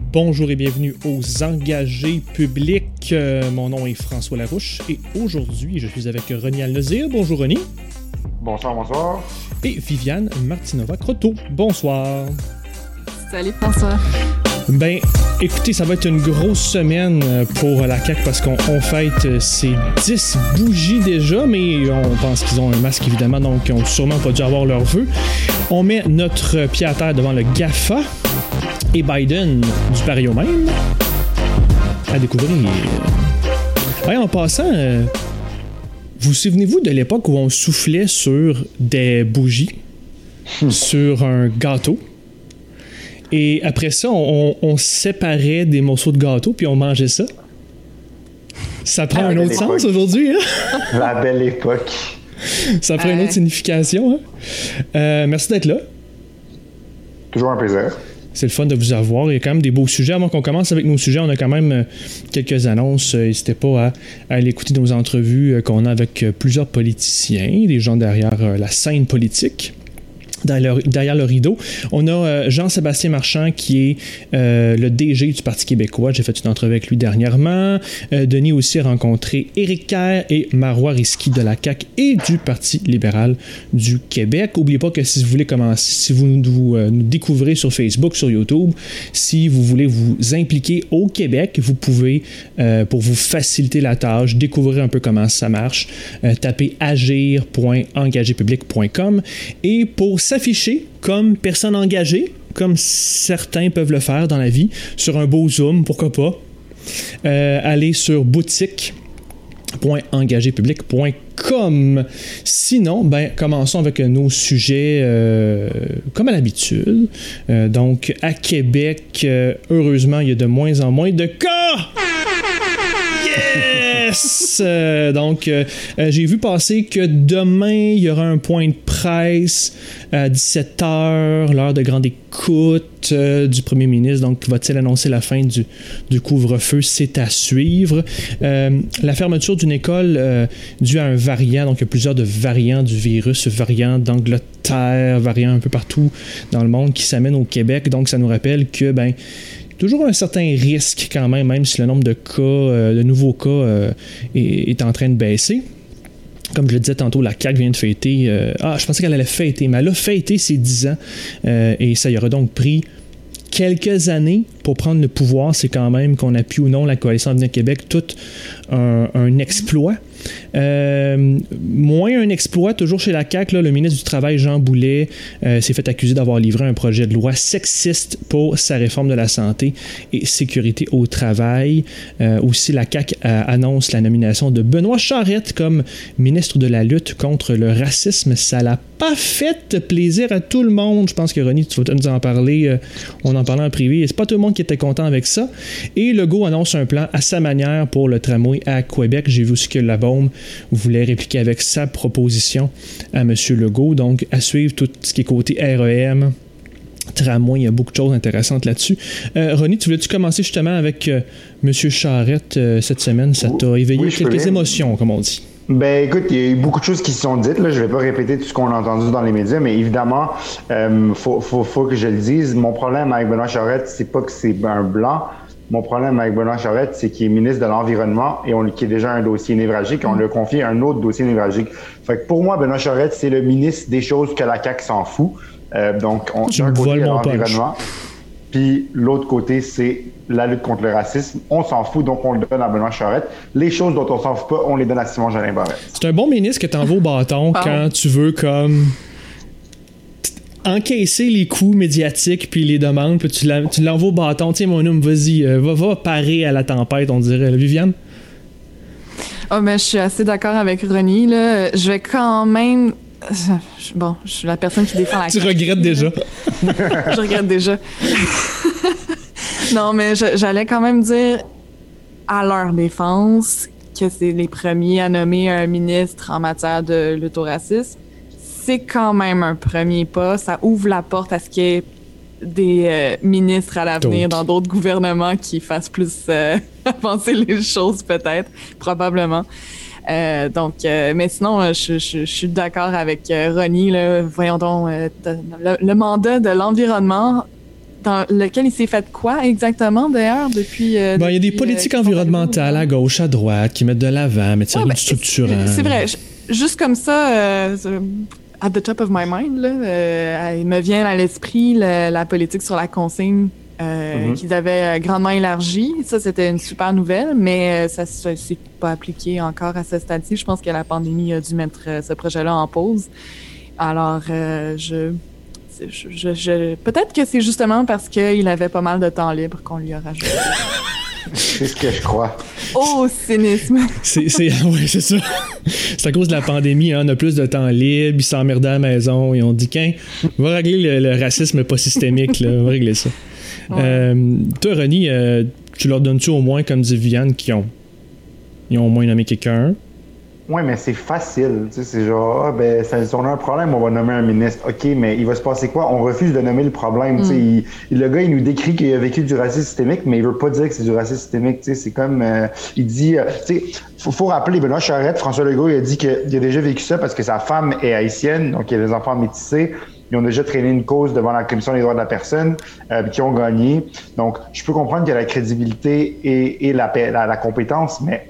Bonjour et bienvenue aux engagés publics. Euh, mon nom est François Larouche et aujourd'hui, je suis avec René Alnezir. Bonjour René. Bonsoir, bonsoir. Et Viviane Martinova-Croteau. Bonsoir. Salut François. Ben, écoutez, ça va être une grosse semaine euh, pour la CAQ parce qu'on fête ces 10 bougies déjà, mais on pense qu'ils ont un masque évidemment, donc ils ont sûrement pas dû avoir leur vœu. On met notre pied à terre devant le GAFA et Biden du pari au même à découvrir. Ouais, en passant, euh, vous souvenez-vous de l'époque où on soufflait sur des bougies, sur un gâteau? Et après ça, on, séparait des morceaux de gâteau puis on mangeait ça. Ça prend un autre sens aujourd'hui. Hein? La belle époque. Ça prend une autre signification. Hein? Euh, merci d'être là. Toujours un plaisir. C'est le fun de vous avoir. Il y a quand même des beaux sujets. Avant qu'on commence avec nos sujets, on a quand même euh, quelques annonces. Euh, n'hésitez pas à, aller écouter nos entrevues qu'on a avec plusieurs politiciens, des gens derrière la scène politique derrière le rideau. On a euh, Jean-Sébastien Marchand qui est euh, le DG du Parti québécois. J'ai fait une entrevue avec lui dernièrement. Euh, Denis aussi a rencontré Éric Kerr et Marois Risky de la CAQ et du Parti libéral du Québec. N'oubliez pas que si vous voulez commencer, si vous, nous découvrez sur Facebook, sur YouTube, si vous voulez vous impliquer au Québec, vous pouvez, pour vous faciliter la tâche, découvrir un peu comment ça marche, taper agir.engagépublic.com et pour s'afficher comme personne engagée, comme certains peuvent le faire dans la vie, sur un beau Zoom, pourquoi pas. Euh, aller sur boutique.engagépublic.com. Sinon, ben, commençons avec nos sujets euh, comme à l'habitude. Euh, donc, à Québec, heureusement, il y a de moins en moins de cas. Yes! donc, j'ai vu passer que demain, il y aura un point de presse à 17h, l'heure de grande écoute euh, du premier ministre. Donc, va-t-il annoncer la fin du, couvre-feu? C'est à suivre. Euh, la fermeture d'une école euh, due à un variant, donc il y a plusieurs de variants du virus, variant d'Angleterre, variant un peu partout dans le monde qui s'amène au Québec. Donc, ça nous rappelle que, ben, toujours un certain risque quand même, même si le nombre de cas, de nouveaux cas est, en train de baisser comme je le disais tantôt, la CAQ vient de fêter. Euh, ah, je pensais qu'elle allait fêter, mais elle a fêté ses 10 ans. Euh, et ça y aurait donc pris quelques années pour prendre le pouvoir. C'est quand même qu'on appuie ou non la coalition Avenir Québec, tout un exploit. Euh, moins un exploit, toujours chez la CAQ, le ministre du Travail, Jean Boulet, euh, s'est fait accuser d'avoir livré un projet de loi sexiste pour sa réforme de la santé et sécurité au travail. Euh, aussi, la CAQ annonce la nomination de Benoît Charette comme ministre de la lutte contre le racisme. Ça l'a pas fait plaisir à tout le monde. Je pense que Ronnie, tu vas nous en parler. on en parlait en privé. C'est pas tout le monde qui était content avec ça. Et Legault annonce un plan à sa manière pour le tramway à Québec. J'ai vu aussi que la bombe voulait répliquer avec sa proposition à M. Legault. Donc, à suivre tout ce qui est côté REM, tramway, il y a beaucoup de choses intéressantes là-dessus. Euh, René, tu voulais-tu commencer justement avec euh, M. Charrette euh, cette semaine? Ça t'a éveillé quelques émotions, comme on dit. Ben écoute, il y a eu beaucoup de choses qui se sont dites. Là. Je vais pas répéter tout ce qu'on a entendu dans les médias, mais évidemment, il faut, faut, faut, que je le dise. Mon problème avec Benoît Charrette, c'est pas que c'est un blanc, mon problème avec Benoît Charette, c'est qu'il est ministre de l'Environnement et on qui est déjà un dossier névralgique. On lui a confié un autre dossier névralgique. Fait que pour moi, Benoît Charette, c'est le ministre des choses que la CAQ s'en fout. Euh, donc, on, d'un côté, l'environnement. Puis l'autre côté, c'est la lutte contre le racisme. On s'en fout, donc on le donne à Benoît Charette. Les choses dont on s'en fout pas, on les donne à Simon Jolin Barrette. C'est un bon ministre que t'envoies au bâton quand tu veux comme encaisser les coups médiatiques puis les demandes, puis tu l'envoies au bâton. Tiens, mon homme, vas-y, euh, va, va parer à la tempête, on dirait. Viviane? Oh, mais je suis assez d'accord avec Ronnie. Là. Je vais quand même. Bon, je suis la personne qui défend la Tu regrettes déjà. je regrette déjà. non, mais j'allais quand même dire à leur défense que c'est les premiers à nommer un ministre en matière de l'autoracisme c'est quand même un premier pas. Ça ouvre la porte à ce qu'il y ait des euh, ministres à l'avenir dans d'autres gouvernements qui fassent plus euh, avancer les choses, peut-être, probablement. Euh, donc, mais sinon, je, suis d'accord avec Ronnie. Là, voyons donc, le, mandat de l'environnement, dans lequel il s'est fait quoi exactement d'ailleurs depuis. Euh, ben, il y a des politiques euh, environnementales à gauche, à droite qui mettent de l'avant, mais Ouais, ben, structurant. C'est vrai. Juste comme ça, euh, euh, at the top of my mind, là, euh, il me vient à l'esprit la, la politique sur la consigne euh, Mhm. qu'ils avaient euh, grandement élargie. Ça, c'était une super nouvelle, mais euh, ça ne s'est pas appliqué encore à ce stade-ci. Je pense que la pandémie a dû mettre euh, ce projet-là en pause. Alors, euh, je... je- je- je- Peut-être que c'est justement parce qu'il avait pas mal de temps libre qu'on lui a rajouté. C'est ce que je crois. Oh, cynisme! C'est, c'est, ouais, c'est ça. C'est à cause de la pandémie, hein, on a plus de temps libre, ils s'emmerdaient à la maison, ils ont dit qu'un, on va régler le, le racisme pas systémique, là, on va régler ça. Ouais. Euh, toi, Ronnie, euh, tu leur donnes-tu au moins, comme dit Viviane, qui ont, ils ont au moins nommé quelqu'un? Ouais, mais c'est facile. Tu sais, c'est genre, ah, ben, ça, si on a un problème, on va nommer un ministre. OK, mais il va se passer quoi? On refuse de nommer le problème. Tu sais, il- il- le gars, il nous décrit qu'il a vécu du racisme systémique, mais il veut pas dire que c'est du racisme systémique. Tu sais, c'est comme, euh, il dit, euh, tu sais, faut, faut rappeler, Benoît Charette, François Legault, il a dit qu'il a déjà vécu ça parce que sa femme est haïtienne, donc il a des enfants métissés. Ils ont déjà traîné une cause devant la Commission des droits de la personne, euh, qui ont gagné. Donc, je peux comprendre qu'il y a la crédibilité et, et la, pa- la, la compétence, mais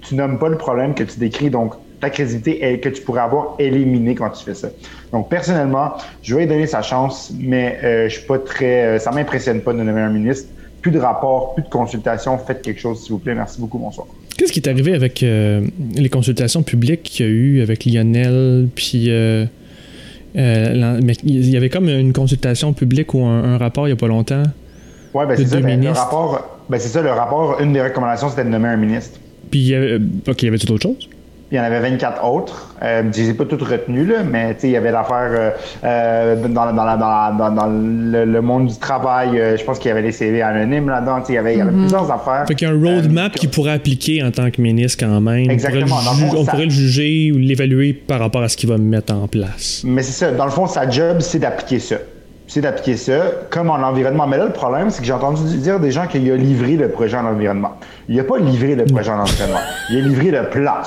tu nommes pas le problème que tu décris, donc ta crédibilité est, que tu pourrais avoir éliminée quand tu fais ça. Donc personnellement, je vais lui donner sa chance, mais euh, je suis pas très, euh, ça m'impressionne pas de nommer un ministre. Plus de rapports, plus de consultations, faites quelque chose s'il vous plaît. Merci beaucoup, bonsoir. Qu'est-ce qui est arrivé avec euh, les consultations publiques qu'il y a eu avec Lionel, puis... euh, euh, il y avait comme une consultation publique ou un, un rapport il y a pas longtemps? Ouais, ben c'est ça. ben, le rapport, ben c'est ça le rapport. Une des recommandations, c'était de nommer un ministre. Puis il y avait, ok, il y avait autre chose? Il y en avait 24 autres. Euh, je les ai pas toutes retenues, là, mais tu sais, il y avait l'affaire euh, euh, dans, la- dans, la- dans, la- dans, dans le, le monde du travail. euh, je pense qu'il y avait les CV anonymes là-dedans. Tu sais, Il y avait, y avait plusieurs affaires. Fait qu'il y a un roadmap Euh, qu'il pourrait appliquer en tant que ministre quand même. Exactement. On Dans pourrait, le le, fond, ju- on ça- pourrait le juger ou l'évaluer par rapport à ce qu'il va mettre en place. Mais c'est ça. Dans le fond, sa job, c'est d'appliquer ça. C'est d'appliquer ça comme en environnement. Mais là, le problème, c'est que j'ai entendu dire des gens qu'il a livré le projet en environnement. Il n'a pas livré le projet en environnement. Il a livré le plan.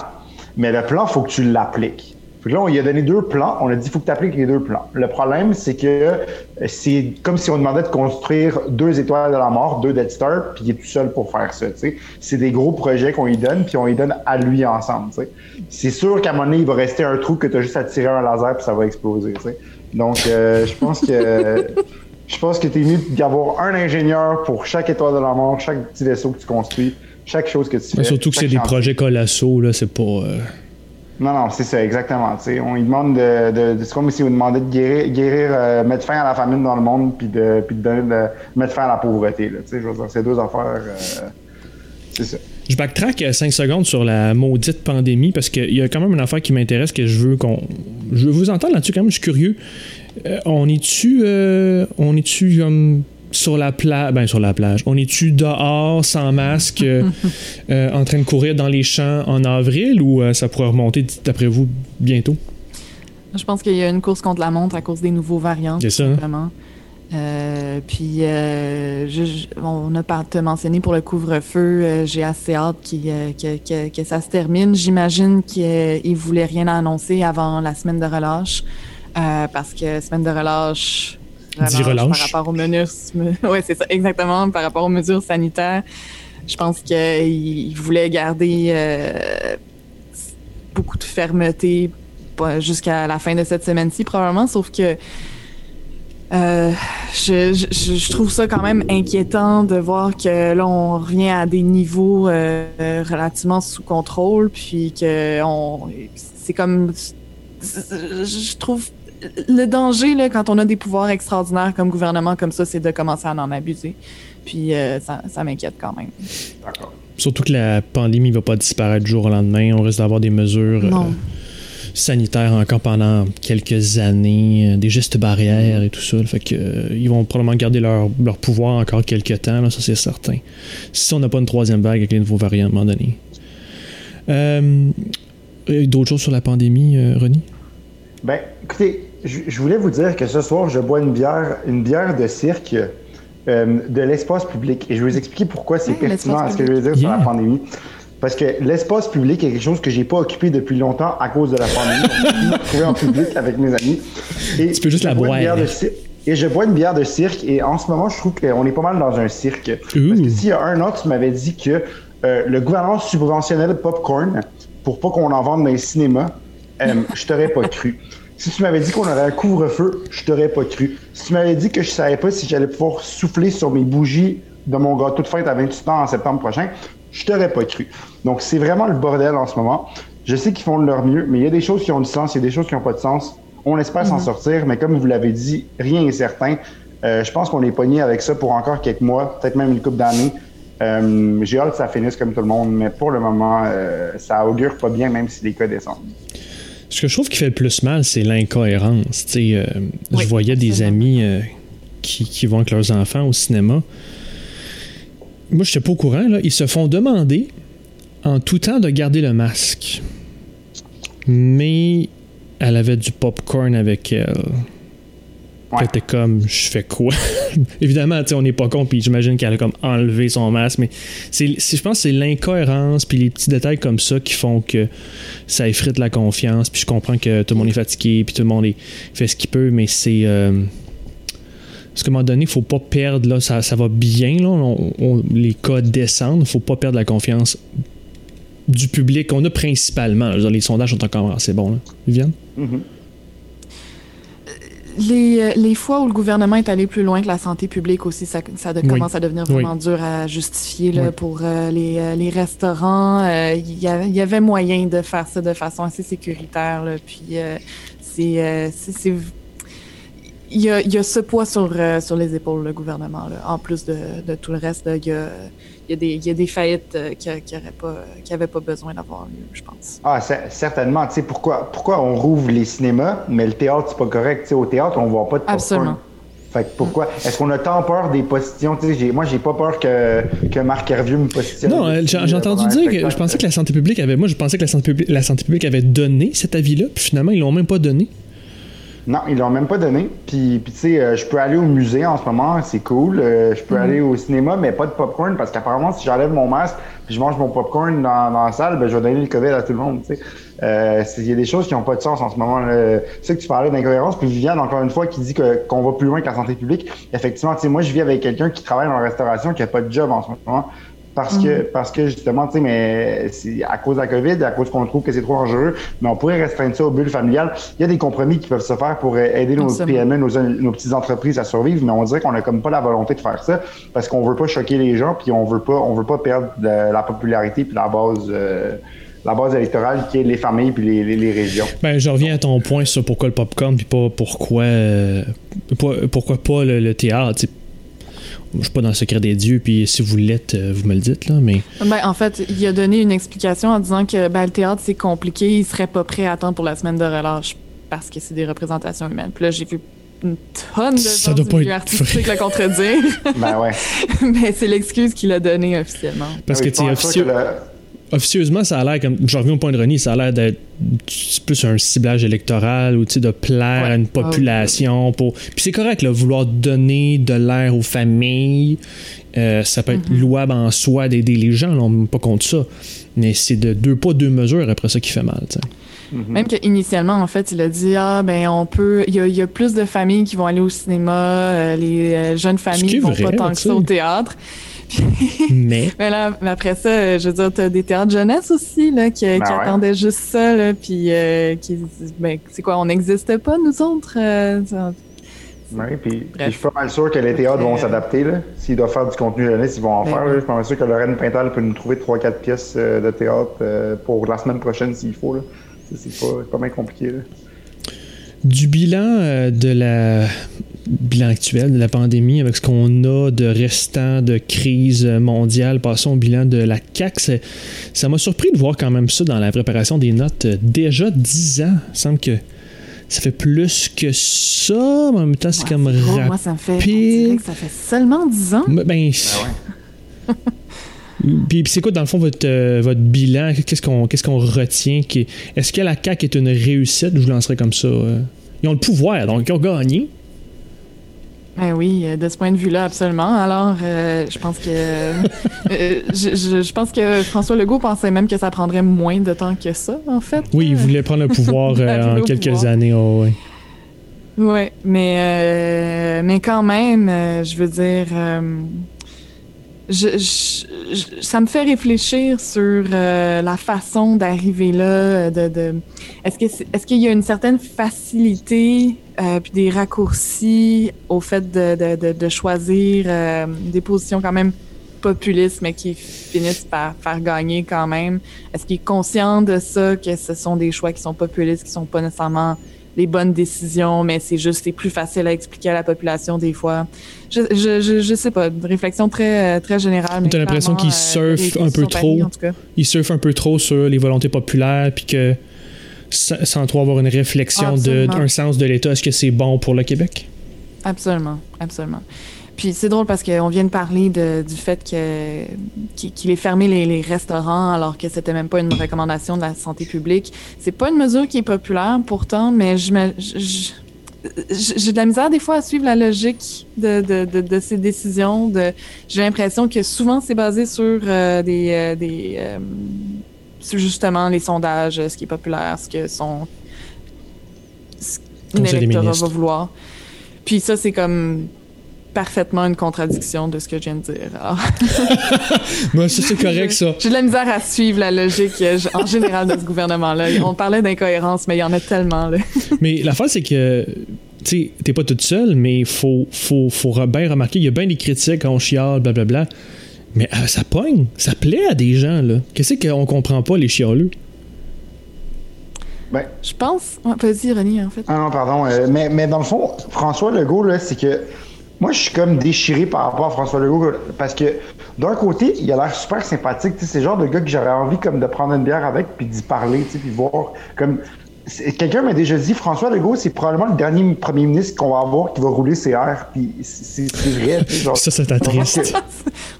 Mais le plan, faut que tu l'appliques. Là, on lui a donné deux plans. On a dit, faut que tu appliques les deux plans. Le problème, c'est que euh, c'est comme si on demandait de construire deux étoiles de la mort, deux Star, puis il est tout seul pour faire ça. C'est des gros projets qu'on lui donne, puis on lui donne à lui ensemble. C'est sûr qu'à un moment donné, il va rester un trou que tu as juste à tirer un laser, puis ça va exploser. Donc, euh, je pense que je pense que tu es mieux d'avoir un ingénieur pour chaque étoile de la mort, chaque petit vaisseau que tu construis, chaque chose que tu fais. Mais surtout que c'est des projets colossaux, là, c'est pas. euh, Non, non, c'est ça, exactement. tu sais. On lui demande de, de, de- c'est comme si on demandait de guérir, guérir euh, mettre fin à la famine dans le monde, puis de, puis de, donner de mettre fin à la pauvreté. Là, tu sais, je veux dire, c'est deux affaires. euh, c'est ça. Je backtrack 5 secondes sur la maudite pandémie parce qu'il y a quand même une affaire qui m'intéresse que je veux qu'on. Je veux vous entendre là-dessus quand même, je suis curieux. Euh, on est-tu. euh, on est-tu comme sur la plage. Ben, sur la plage? On est-tu dehors, sans masque, euh, euh, en train de courir dans les champs en avril ou euh, ça pourrait remonter, d'après vous, bientôt? Je pense qu'il y a une course contre la montre à cause des nouveaux variants. C'est ça, hein? Vraiment. Euh, puis, euh, je- je- on a pas te mentionné pour le couvre-feu. euh, J'ai assez hâte euh, que, que, que ça se termine. J'imagine qu'il ne voulait rien annoncer avant la semaine de relâche. parce que semaine de relâche. Dit relâche. Par rapport aux mesures. Oui, c'est ça, exactement. Par rapport aux mesures sanitaires, je pense qu'il il voulait garder beaucoup de fermeté jusqu'à la fin de cette semaine-ci, probablement. Sauf que euh, je, je, je trouve ça quand même inquiétant de voir que là, on revient à des niveaux euh, relativement sous contrôle, puis que on, c'est comme. Je trouve. Le danger, là, quand on a des pouvoirs extraordinaires comme gouvernement comme ça, c'est de commencer à en abuser. Puis euh, ça, ça m'inquiète quand même. D'accord. Surtout que la pandémie va pas disparaître du jour au lendemain. On risque d'avoir des mesures Non. Sanitaires encore pendant quelques années, euh, des gestes barrières et tout ça. Fait que, euh, ils vont probablement garder leur, leur pouvoir encore quelques temps, là, ça c'est certain. Si on n'a pas une troisième vague avec les nouveaux variants à un moment donné. Euh, D'autres choses sur la pandémie, euh, Ronnie? Ben, écoutez, je, voulais vous dire que ce soir, je bois une bière, une bière de cirque euh, de l'espace public. Et je vais vous expliquer pourquoi c'est Mmh, pertinent à ce que je veux dire sur la pandémie. Parce que l'espace public est quelque chose que j'ai pas occupé depuis longtemps à cause de la pandémie. Je me en public avec mes amis. Et Tu peux juste la boire. bière de cirque. et je bois une bière de cirque. Et en ce moment, je trouve qu'on est pas mal dans un cirque. Parce que s'il y a un autre, tu m'avais dit que euh, le gouvernement subventionnait le popcorn pour pas qu'on en vende dans les cinémas, euh, je t'aurais pas cru. Si tu m'avais dit qu'on aurait un couvre-feu, je t'aurais pas cru. Si tu m'avais dit que je savais pas si j'allais pouvoir souffler sur mes bougies de mon gâteau de fête à 28 ans en septembre prochain, je t'aurais pas cru. Donc c'est vraiment le bordel en ce moment. Je sais qu'ils font de leur mieux, mais il y a des choses qui ont du sens, il y a des choses qui n'ont pas de sens. On espère s'en sortir, mais comme vous l'avez dit, rien n'est certain. Euh, je pense qu'on est pogné avec ça pour encore quelques mois, peut-être même une couple d'années. Euh, J'ai hâte que ça finisse comme tout le monde, mais pour le moment, euh, ça augure pas bien, même si les cas descendent. Ce que je trouve qui fait le plus mal, c'est l'incohérence. Euh, je voyais des amis euh, qui, qui, vont avec leurs enfants au cinéma. Moi, je n'étais pas au courant. Là. Ils se font demander en tout temps de garder le masque. Mais elle avait du popcorn avec elle. Ouais. T'es comme, je fais quoi? Évidemment, on n'est pas con, puis j'imagine qu'elle a comme enlevé son masque, mais c'est, je pense que c'est l'incohérence, puis les petits détails comme ça qui font que ça effrite la confiance, puis je comprends que tout le monde est fatigué, puis tout le monde est, fait ce qu'il peut, mais c'est... Euh, parce qu'à un moment donné, il faut pas perdre, là, ça, ça va bien, là, on, on, les cas descendent, il faut pas perdre la confiance du public qu'on a principalement. Les sondages sont encore assez bons, là. Viviane? Mm-hmm. Les, les, fois où le gouvernement est allé plus loin que la santé publique aussi, ça, ça de, oui. commence à devenir vraiment oui. dur à justifier là, oui. pour euh, les, euh, les, restaurants. Il euh, y, y, avait moyen de faire ça de façon assez sécuritaire. Là, puis euh, c'est il y, a, il y, a, ce poids sur, euh, sur les épaules, le gouvernement, là, en plus de, de, tout le reste. il, y a, il, y a des, il y a des faillites euh, qui n'avaient pas, qui pas besoin d'avoir lieu, je pense. Ah, certainement. Tu sais, pourquoi, pourquoi on rouvre les cinémas, mais le théâtre, c'est pas correct? Tu sais, au théâtre, on voit pas de popcorn. Absolument. Fait que pourquoi? Mm. Est-ce qu'on a tant peur des positions? Tu sais, moi, j'ai pas peur que, que Marc Hervieux me positionne. Non, j'ai entendu dire que je pensais que la santé publique avait. Moi, je pensais que la santé, publique, la santé publique avait donné cet avis-là, puis finalement, ils l'ont même pas donné. Non, ils l'ont même pas donné. Puis, puis tu sais, euh, je peux aller au musée en ce moment, c'est cool. Euh, je peux mm -hmm. aller au cinéma, mais pas de popcorn parce qu'apparemment, si j'enlève mon masque puis je mange mon popcorn dans, dans la salle, ben, je vais donner le COVID à tout le monde. Tu sais, euh, il y a des choses qui n'ont pas de sens en ce moment. Tu sais que tu parlais d'incohérence, puis Viviane encore une fois qui dit que qu'on va plus loin que la santé publique. Effectivement, tu sais, moi je vis avec quelqu'un qui travaille dans la restauration qui a pas de job en ce moment parce que mmh. parce que justement tu sais mais c'est à cause de la Covid à cause qu'on trouve que c'est trop dangereux mais on pourrait restreindre ça aux bulles familiales il y a des compromis qui peuvent se faire pour aider nos PME nos, nos petites entreprises à survivre mais on dirait qu'on a comme pas la volonté de faire ça parce qu'on veut pas choquer les gens puis on veut pas on veut pas perdre de la popularité puis la base euh, la base électorale qui est les familles puis les, les, les, régions. Ben, je reviens à ton point sur pourquoi le popcorn puis pas pourquoi euh, pourquoi pas le, le théâtre. T'sais je suis pas dans le secret des dieux, puis si vous l'êtes, vous me le dites, là, mais... Ben, en fait, il a donné une explication en disant que ben, le théâtre, c'est compliqué, il serait pas prêt à attendre pour la semaine de relâche parce que c'est des représentations humaines. Puis là, j'ai vu une tonne de ça doit pas être artistiques le contredire. ben ouais. mais c'est l'excuse qu'il a donnée officiellement. Parce oui, que, tu officieux... officieusement, ça a l'air comme. Je reviens au point de René, ça a l'air d'être plus un ciblage électoral ou de plaire ouais. à une population. Okay. Pour... Puis c'est correct, là, vouloir donner de l'air aux familles. Euh, ça peut être mm -hmm. louable en soi d'aider les gens, on n'est pas contre ça. Mais c'est de deux pas, deux mesures après ça qui fait mal. T'sais. Mm -hmm. Même qu'initialement, en fait, il a dit Ah, ben, on peut. Il y, a, il y a plus de familles qui vont aller au cinéma, euh, les euh, jeunes familles vont vrai, pas tant que ça au théâtre. mais... mais là, mais après ça, je veux dire, t'as des théâtres jeunesse aussi, là, qui, ben qui ouais. attendaient juste ça, là, puis euh, qui ben, c'est quoi, on n'existe pas, nous autres? Euh, oui, puis, puis je suis pas mal sûr que les théâtres vont s'adapter. S'ils doivent faire du contenu jeunesse, ils vont en ben faire. Oui. Je suis pas mal sûr que Lorraine Pintal peut nous trouver 3-4 pièces euh, de théâtre pour la semaine prochaine s'il faut. C'est pas, pas mal compliqué. Là. Du bilan de la bilan actuel de la pandémie, avec ce qu'on a de restant de crise mondiale, passons au bilan de la CAC. Ça m'a surpris de voir quand même ça dans la préparation des notes. Déjà 10 ans, il semble que ça fait plus que ça, mais en même temps, c'est ouais, comme rapide. Moi, ça me fait, que ça fait seulement 10 ans. Ben, ben ouais. Puis, c'est quoi, dans le fond, votre, euh, votre bilan? Qu'est-ce qu'on qu'est-ce qu'on retient? Est-ce que la CAQ est une réussite? Je vous lancerai comme ça. Euh? Ils ont le pouvoir, donc ils ont gagné. Ben oui, de ce point de vue-là, absolument. Alors, euh, je pense que euh, je, je, je, pense que François Legault pensait même que ça prendrait moins de temps que ça, en fait. Oui, il voulait prendre le pouvoir euh, en quelques pouvoir. années. Oh, oui. Ouais, mais, euh, mais quand même, euh, je veux dire, euh, je, je- ça me fait réfléchir sur euh, la façon d'arriver là. De, de, est-ce que est-ce qu'il y a une certaine facilité euh, puis des raccourcis au fait de, de, de, de choisir euh, des positions quand même populistes, mais qui finissent par faire gagner quand même? Est-ce qu'il est conscient de ça, que ce sont des choix qui sont populistes, qui sont pas nécessairement les bonnes décisions, mais c'est juste c'est plus facile à expliquer à la population des fois. Je je, je, je sais pas, une réflexion très très générale. T'as l'impression qu'ils euh, surfent un peu trop. Ils surfent un peu trop sur les volontés populaires, puis que sa- sans trop avoir une réflexion d'un sens de l'État, est-ce que c'est bon pour le Québec? Absolument, absolument. Puis c'est drôle parce qu'on vient de parler de, du fait que qu'il ait fermé les, les restaurants alors que c'était même pas une recommandation de la santé publique. C'est pas une mesure qui est populaire pourtant, mais je me- j'ai de la misère des fois à suivre la logique de, de, de, de ces décisions. J'ai l'impression que souvent c'est basé sur euh, des, euh, des euh, justement les sondages, ce qui est populaire, ce que son ce ministres. va vouloir. Puis ça, c'est comme parfaitement une contradiction de ce que je viens de dire. Alors, Moi, ça, c'est correct, ça. J'ai de la misère à suivre la logique euh, en général de ce gouvernement-là. On parlait d'incohérence, mais il y en a tellement. Là. Mais l'affaire, c'est que, tu sais, t'es pas toute seule, mais il faut, faut, faut bien remarquer, il y a bien des critiques, on chiale, blablabla. Mais euh, ça pogne, ça plaît à des gens, là. Qu'est-ce qu'on comprend pas, les chialeux? Ben, Je pense. Ouais, Vas-y, René, en fait. Ah non, pardon. euh, mais, mais dans le fond, François Legault, là, c'est que moi, je suis comme déchiré par rapport à François Legault parce que d'un côté, il a l'air super sympathique. C'est le genre de gars que j'aurais envie comme de prendre une bière avec puis d'y parler, puis voir comme. Quelqu'un m'a déjà dit François Legault, c'est probablement le dernier premier ministre qu'on va avoir qui va rouler ses airs. Puis c'est c'est vrai. genre- Ça, c'est attriste.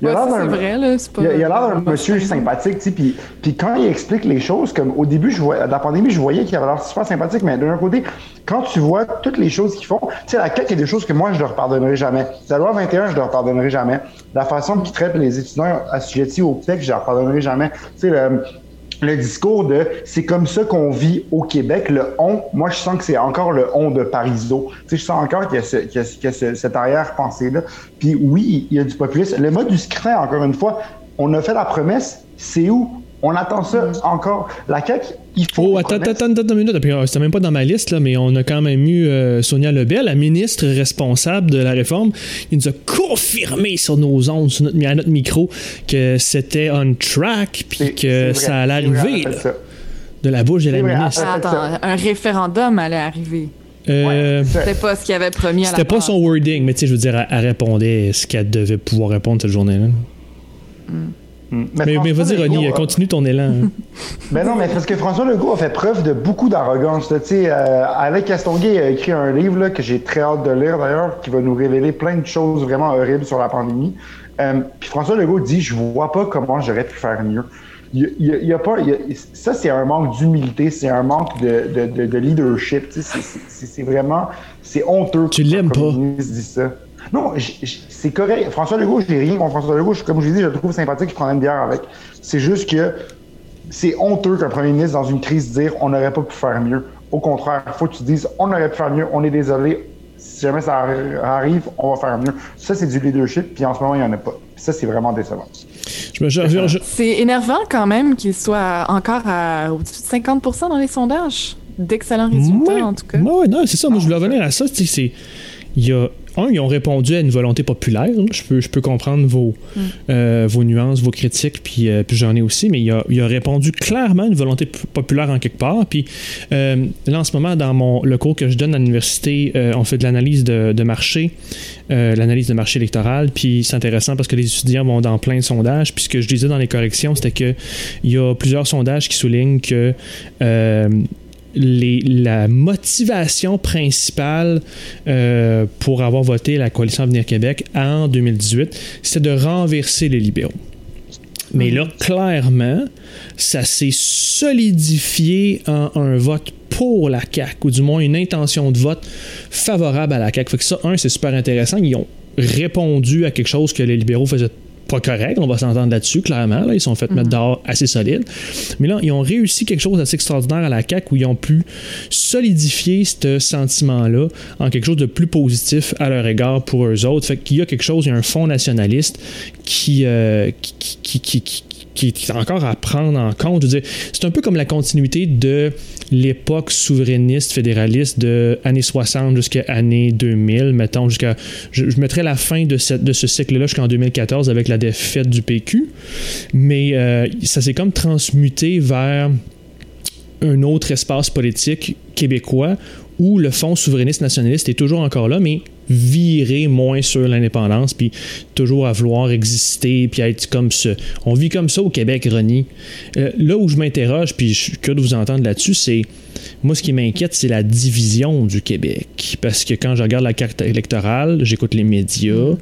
Il a Ouais, l'air ça, d'un- c'est vrai, là. c'est pas- il a il a l'air d'un monsieur sympathique, tu sais, puis, puis quand il explique les choses, comme au début, je vois, de la pandémie, je voyais qu'il avait l'air super sympathique, mais d'un côté, quand tu vois toutes les choses qu'ils font, tu sais, la CAQ, il y a des choses que moi, je leur pardonnerai jamais. La loi 21, je leur pardonnerai jamais. La façon qu'ils traitent les étudiants assujettis au PTEC, je leur pardonnerai jamais. Tu sais, le, le discours de c'est comme ça qu'on vit au Québec, le on, moi je sens que c'est encore le on de Parizeau. Tu sais, je sens encore qu'il y a, ce, qu'il y a, qu'il y a ce- cette arrière-pensée-là. Puis oui, il y a du populisme. Le mode du scrutin, encore une fois, on a fait la promesse, c'est où? On attend ça encore. La CAQ, il faut. Oh, attends, attends, attends, attends une minute. Euh, C'était même pas dans ma liste, là, mais on a quand même eu euh, Sonia Lebel, la ministre responsable de la réforme, qui nous a confirmé sur nos ondes, sur notre, à notre micro, que c'était on track, puis que vrai, ça allait vrai, arriver là, de la bouche de la vrai, ministre. Attends, un référendum allait arriver. Euh, Ouais, C'était pas ce qu'il avait promis à la C'était pas son wording, mais tu sais, je veux dire, elle, elle répondait ce qu'elle devait pouvoir répondre cette journée-là. Mm. Mais, mais François vas-y, Ronnie, a- continue ton élan. hein. Ben non, mais parce que François Legault a fait preuve de beaucoup d'arrogance. Tu sais, euh, Castonguay a écrit un livre là, que j'ai très hâte de lire d'ailleurs, qui va nous révéler plein de choses vraiment horribles sur la pandémie. Euh, puis François Legault dit Je vois pas comment j'aurais pu faire mieux. Il, y a- il y a- il y a pas, il y a- ça, c'est un manque d'humilité, c'est un manque de, de, de, de leadership. Tu sais, c'est- vraiment. C'est honteux. Tu l'aimes pas. ministre dise ça. Non, c'est correct. François Legault, j'ai rien contre François Legault. Comme je l'ai dit, je le trouve sympathique, je prendrais une bière avec. C'est juste que c'est honteux qu'un premier ministre, dans une crise, dire on n'aurait pas pu faire mieux. Au contraire, il faut que tu dises on aurait pu faire mieux, on est désolé. Si jamais ça arri- arrive, on va faire mieux. Ça, c'est du leadership, puis en ce moment, il n'y en a pas. Puis ça, c'est vraiment décevant. Je me- je- je- je- C'est énervant quand même qu'il soit encore à au-dessus de 50% dans les sondages. D'excellents résultats, Ouais, en tout cas. ouais, non, c'est ça. Moi, je voulais revenir à ça. Il y a. Un, ils ont répondu à une volonté populaire. Je peux, je peux comprendre vos, euh, vos nuances, vos critiques, puis, euh, puis j'en ai aussi, mais il a, il a répondu clairement à une volonté populaire en quelque part. Puis euh, là, en ce moment, dans mon, le cours que je donne à l'université, euh, on fait de l'analyse de, de marché, l'analyse de marché électoral, puis c'est intéressant parce que les étudiants vont dans plein de sondages. Puis ce que je disais dans les corrections, c'était que il y a plusieurs sondages qui soulignent que les- la motivation principale euh, pour avoir voté la coalition Avenir Québec en 2018, c'était de renverser les libéraux. Mais là, clairement, ça s'est solidifié en un vote pour la CAQ, ou du moins une intention de vote favorable à la CAQ. Fait que ça, un, c'est super intéressant. Ils ont répondu à quelque chose que les libéraux faisaient pas correct, on va s'entendre là-dessus, clairement. Là, ils sont fait mettre dehors assez solides. Mais là, ils ont réussi quelque chose d'assez extraordinaire à la CAQ où ils ont pu solidifier ce sentiment-là en quelque chose de plus positif à leur égard pour eux autres. Fait qu'il y a quelque chose, il y a un fond nationaliste qui, euh, qui, qui, qui qui est encore à prendre en compte. c'est un peu comme la continuité de l'époque souverainiste fédéraliste de années 60 jusqu'à années 2000, mettons, jusqu'à. Je, mettrais la fin de ce cycle-là jusqu'en 2014 avec la défaite du PQ, mais euh, ça s'est comme transmuté vers un autre espace politique québécois où le Fonds souverainiste nationaliste est toujours encore là, mais virer moins sur l'indépendance, puis toujours à vouloir exister, puis être comme ça. On vit comme ça au Québec, Ronnie. Euh, là où je m'interroge, puis je suis curieux de vous entendre là-dessus, c'est moi, ce qui m'inquiète, c'est la division du Québec. Parce que quand je regarde la carte électorale, j'écoute les médias,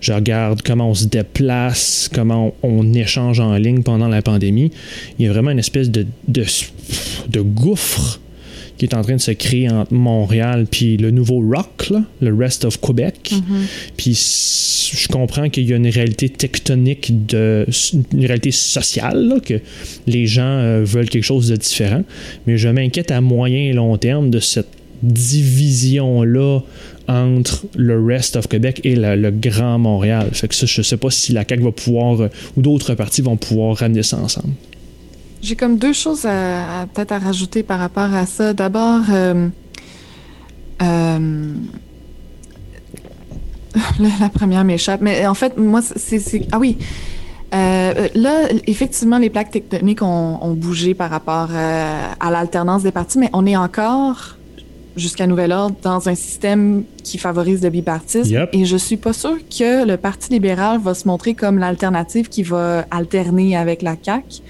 je regarde comment on se déplace, comment on, échange en ligne pendant la pandémie. Il y a vraiment une espèce de, de, de gouffre qui est en train de se créer entre Montréal puis le nouveau Rock, le Rest of Québec. Mm-hmm. Puis je comprends qu'il y a une réalité tectonique, de, une réalité sociale, que les gens euh, veulent quelque chose de différent. Mais je m'inquiète à moyen et long terme de cette division-là entre le rest of Québec et le Grand Montréal. Fait que ça, je sais pas si la CAQ va pouvoir, euh, ou d'autres partis vont pouvoir ramener ça ensemble. J'ai comme deux choses à, peut-être à rajouter par rapport à ça. D'abord, euh, euh, la, première m'échappe, mais en fait, moi, c'est ah oui. Euh, là, effectivement, les plaques tectoniques ont, bougé par rapport à l'alternance des partis, mais on est encore, jusqu'à nouvel ordre, dans un système qui favorise le bipartisme. Et je suis pas sûre que le Parti libéral va se montrer comme l'alternative qui va alterner avec la CAQ.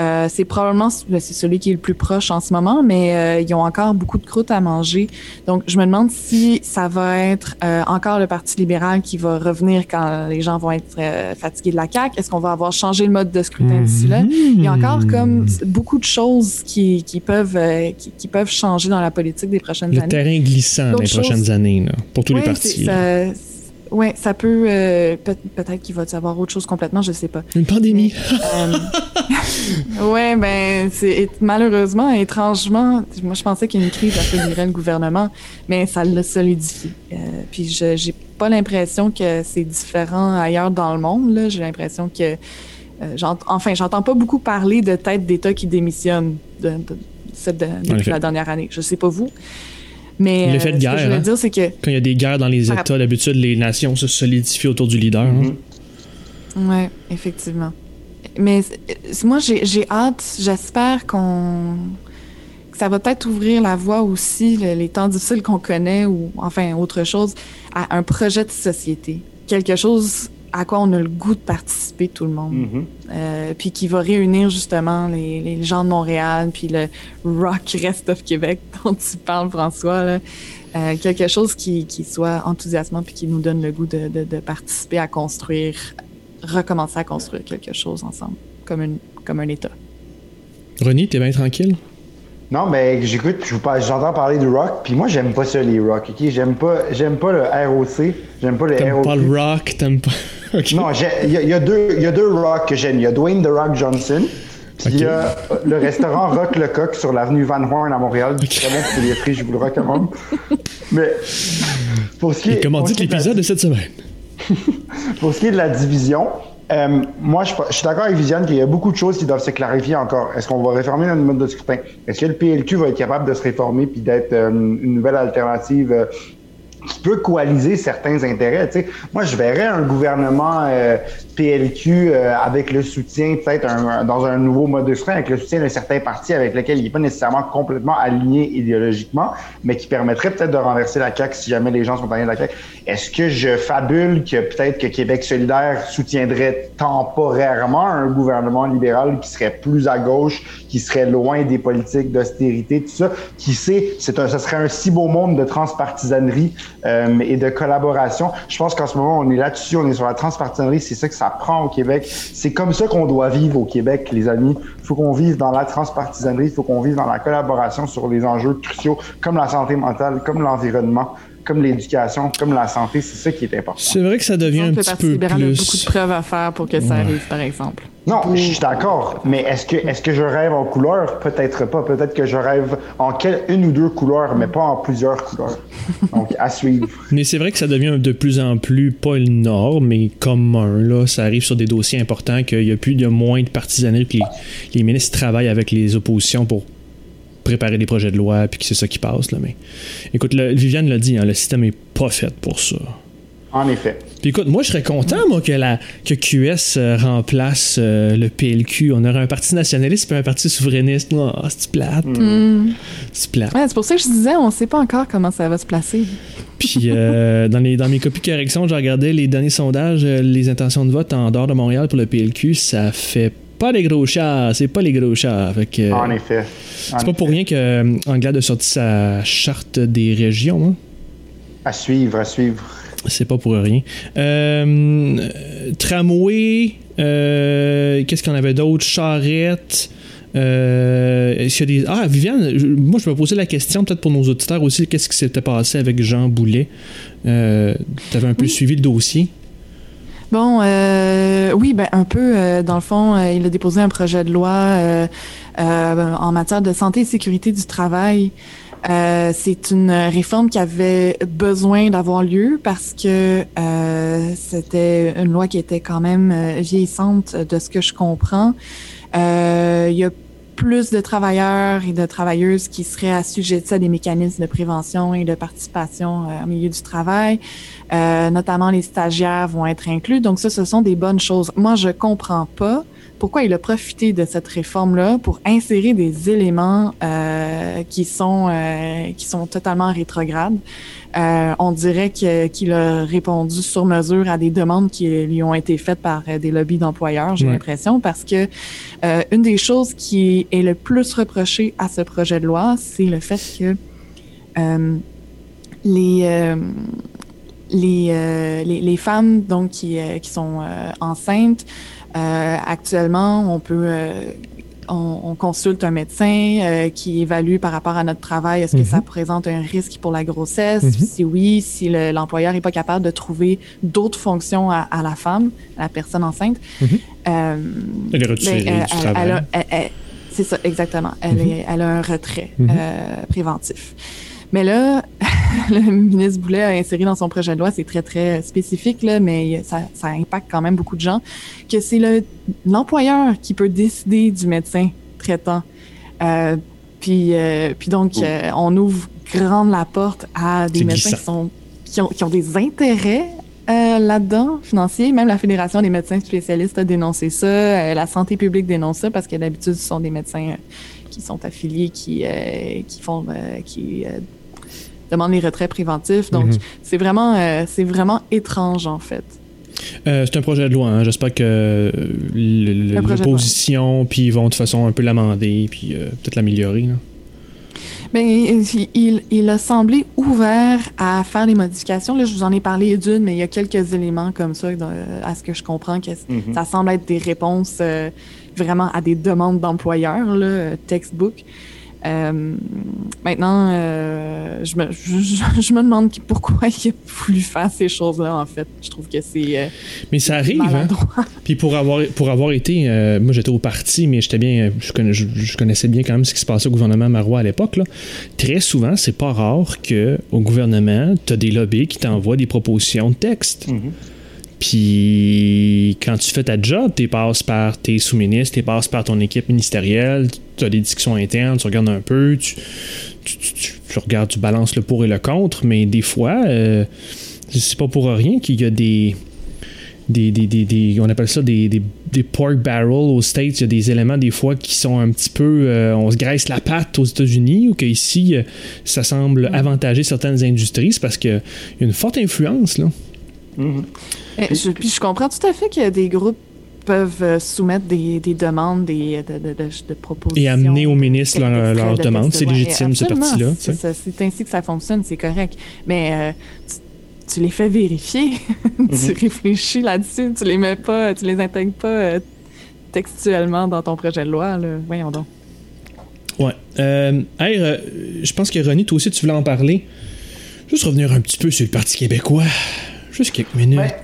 Euh, c'est probablement ben, c'est celui qui est le plus proche en ce moment, mais euh, ils ont encore beaucoup de croûtes à manger. Donc, je me demande si ça va être euh, encore le Parti libéral qui va revenir quand les gens vont être fatigués de la CAQ. Est-ce qu'on va avoir changé le mode de scrutin d'ici là? Il y a encore comme beaucoup de choses qui, qui peuvent, qui, peuvent changer dans la politique des prochaines années. Le terrain glissant des prochaines années, là, pour tous les partis. Oui, ça peut. Euh, peut-être qu'il va y avoir autre chose complètement, je sais pas. Une pandémie. Euh, oui, ben, c'est malheureusement, étrangement, moi je pensais qu'une crise affaiblirait le gouvernement, mais ça le solidifie. Euh, puis je j'ai pas l'impression que c'est différent ailleurs dans le monde. J'ai l'impression que. enfin, j'entends pas beaucoup parler de têtes d'État qui démissionnent de, depuis la dernière année. Je sais pas vous. Mais l'effet de guerre. Ce que je veux hein. dire, c'est que quand il y a des guerres dans les États, d'habitude, les nations se solidifient autour du leader. Hein. Mm-hmm. Oui, effectivement. Mais moi, j'ai hâte, j'espère qu'on que ça va peut-être ouvrir la voie aussi, les temps difficiles qu'on connaît, ou enfin autre chose, à un projet de société. Quelque chose à quoi on a le goût de participer tout le monde. Mm-hmm. Euh, puis qui va réunir justement les, les, gens de Montréal, puis le rock rest of Québec dont tu parles, François. Là. Euh, quelque chose qui, qui, soit enthousiasmant puis qui nous donne le goût de, de, de, participer à construire, recommencer à construire quelque chose ensemble, comme, une, comme un État. René, t'es bien tranquille? Non, mais j'écoute, j'entends parler du rock, puis moi j'aime pas ça les rock, ok? J'aime pas, j'aime pas le ROC, j'aime pas le T'aimes pas le rock, t'aimes pas. Non, il y, a deux, y a deux rock que j'aime. Il y a Dwayne The Rock Johnson, puis il y a le restaurant Rock le Coq sur l'avenue Van Horn à Montréal. Très bon pour les prix, je vous le recommande. Mais pour ce qui est. Comment dit l'épisode de cette semaine? pour ce qui est de la division, euh, moi, je, suis d'accord avec Viviane qu'il y a beaucoup de choses qui doivent se clarifier encore. Est-ce qu'on va réformer notre mode de scrutin? Est-ce que le PLQ va être capable de se réformer puis d'être euh, une nouvelle alternative euh, qui peut coaliser certains intérêts. Tu sais, moi, je verrais un gouvernement euh, PLQ euh, avec le soutien, peut-être dans un nouveau mode de scrutin, avec le soutien de certains partis avec lesquels il n'est pas nécessairement complètement aligné idéologiquement, mais qui permettrait peut-être de renverser la CAQ si jamais les gens sont alignés de la CAQ. Est-ce que je fabule que peut-être que Québec solidaire soutiendrait temporairement un gouvernement libéral qui serait plus à gauche, qui serait loin des politiques d'austérité, tout ça? Qui sait, c'est un, ce serait un si beau monde de transpartisanerie euh, et de collaboration. Je pense qu'en ce moment, on est là-dessus, on est sur la transpartisanerie, c'est ça que ça prend au Québec. C'est comme ça qu'on doit vivre au Québec, les amis. Il faut qu'on vive dans la transpartisanerie, il faut qu'on vive dans la collaboration sur les enjeux cruciaux comme la santé mentale, comme l'environnement. comme l'éducation, comme la santé, c'est ça qui est important. C'est vrai que ça devient un petit peu plus... a beaucoup de preuves à faire pour que ça arrive, par exemple. Non, je suis d'accord, mais est-ce que, est-ce que je rêve en couleur? Peut-être pas. Peut-être que je rêve en une ou deux couleurs, mais pas en plusieurs couleurs. Donc, à suivre. Mais c'est vrai que ça devient de plus en plus, pas une norme, mais commun. Là. Ça arrive sur des dossiers importants qu'il y a plus, de moins de partisanerie, que les, ministres travaillent avec les oppositions pour préparer des projets de loi, puis que c'est ça qui passe. Là. Mais écoute, Viviane l'a dit, hein, le système est pas fait pour ça. En effet. Puis écoute, moi, je serais content, moi, que, la, que QS euh, remplace euh, le PLQ. On aurait un parti nationaliste et un parti souverainiste. Oh, c'est plate? Mm. C'est plate? c'est pour ça que je disais, on sait pas encore comment ça va se placer. Puis euh, dans, les, dans mes copies de correction, j'ai regardé les derniers sondages, les intentions de vote en dehors de Montréal pour le PLQ. Ça fait pas les gros chats. C'est pas les gros chats. en effet. C'est pas pour rien que Anglade a sorti sa charte des régions. Hein. À suivre, à suivre. C'est pas pour rien. Euh, tramway, euh, qu'est-ce qu'on avait d'autre? Charrette. Euh, y a des... Ah, Viviane, moi je me posais la question, peut-être pour nos auditeurs aussi, qu'est-ce qui s'était passé avec Jean Boulet? Euh, tu avais un peu suivi le dossier? Bon, oui, ben un peu. dans le fond, il a déposé un projet de loi en matière de santé et sécurité du travail. Euh, c'est une réforme qui avait besoin d'avoir lieu parce que euh, c'était une loi qui était quand même euh, vieillissante de ce que je comprends. Il y a plus de travailleurs et de travailleuses qui seraient assujettis à des mécanismes de prévention et de participation au milieu du travail. notamment les stagiaires vont être inclus. Donc ça, ce sont des bonnes choses. Moi, je comprends pas pourquoi il a profité de cette réforme-là pour insérer des éléments euh, qui sont euh, qui sont totalement rétrogrades? Euh, on dirait qu'il a répondu sur mesure à des demandes qui lui ont été faites par des lobbies d'employeurs, j'ai l'impression, parce que une des choses qui est le plus reprochée à ce projet de loi, c'est le fait que les les, les, les, femmes donc qui, qui sont enceintes euh, actuellement, on peut euh, on, consulte un médecin euh, qui évalue par rapport à notre travail est-ce que ça mhm. présente un risque pour la grossesse? Mhm. Si oui, si l'employeur n'est pas capable de trouver d'autres fonctions à, la femme, à la personne enceinte. Mhm. elle est retirée ben, du travail. C'est ça, exactement. Elle, elle a un retrait préventif. Mais là, le ministre Boulet a inséré dans son projet de loi, c'est très, très spécifique, là, mais ça, ça impacte quand même beaucoup de gens, que c'est l'employeur qui peut décider du médecin traitant. Euh, puis, euh, puis donc, oh. euh, on ouvre grande la porte à des médecins qui, sont, qui, ont, qui ont des intérêts euh, là-dedans, financiers. Même la Fédération des médecins spécialistes a dénoncé ça. Euh, la santé publique dénonce ça parce que d'habitude, ce sont des médecins qui sont affiliés, qui, qui font, qui demande les retraits préventifs. Donc, mhm. c'est vraiment, euh, c'est vraiment étrange, en fait. Euh, c'est un projet de loi. Hein. J'espère que l'opposition, puis ils vont de façon un peu l'amender, puis euh, peut-être l'améliorer. Ben, il, il, a semblé ouvert à faire des modifications. Là, je vous en ai parlé d'une, mais il y a quelques éléments comme ça, à ce que je comprends, que mhm. ça semble être des réponses vraiment à des demandes d'employeurs, textbook. Euh, maintenant, euh, je, me, je, me demande pourquoi il a voulu faire ces choses-là, en fait. Je trouve que c'est. Euh, mais ça arrive, hein? Puis pour avoir, pour avoir été. moi, j'étais au parti, mais j'étais bien. Je, connaissais bien quand même ce qui se passait au gouvernement Marois à l'époque. Très souvent, c'est pas rare qu'au gouvernement, tu as des lobbies qui t'envoient des propositions de texte. Mm-hmm. Puis quand tu fais ta job, tu passes par tes sous-ministres, tu passes par ton équipe ministérielle, tu as des discussions internes, tu regardes un peu, tu, regardes, tu balances le pour et le contre, mais des fois, euh, c'est pas pour rien qu'il y a des, des, des, des, on appelle ça des, des, pork barrels aux States. Il y a des éléments des fois qui sont un petit peu, euh, on se graisse la patte aux États-Unis ou qu'ici, euh, ça semble avantager certaines industries. C'est parce qu'il y a une forte influence là. Mm-hmm. Je, puis je comprends tout à fait qu'il y a des groupes peuvent euh, soumettre des, des demandes, des, de, de, de, propositions. Et amener au ministre leurs demandes. C'est légitime, ce parti-là. C'est ainsi que ça fonctionne, c'est correct. Mais euh, tu, les fais vérifier, tu mhm. réfléchis là-dessus, tu les mets pas, tu les intègres pas euh, textuellement dans ton projet de loi. Là. Voyons donc. Ouais. Euh, je pense que Ronnie, toi aussi, tu voulais en parler. Juste revenir un petit peu sur le Parti québécois. Juste quelques minutes. Ouais.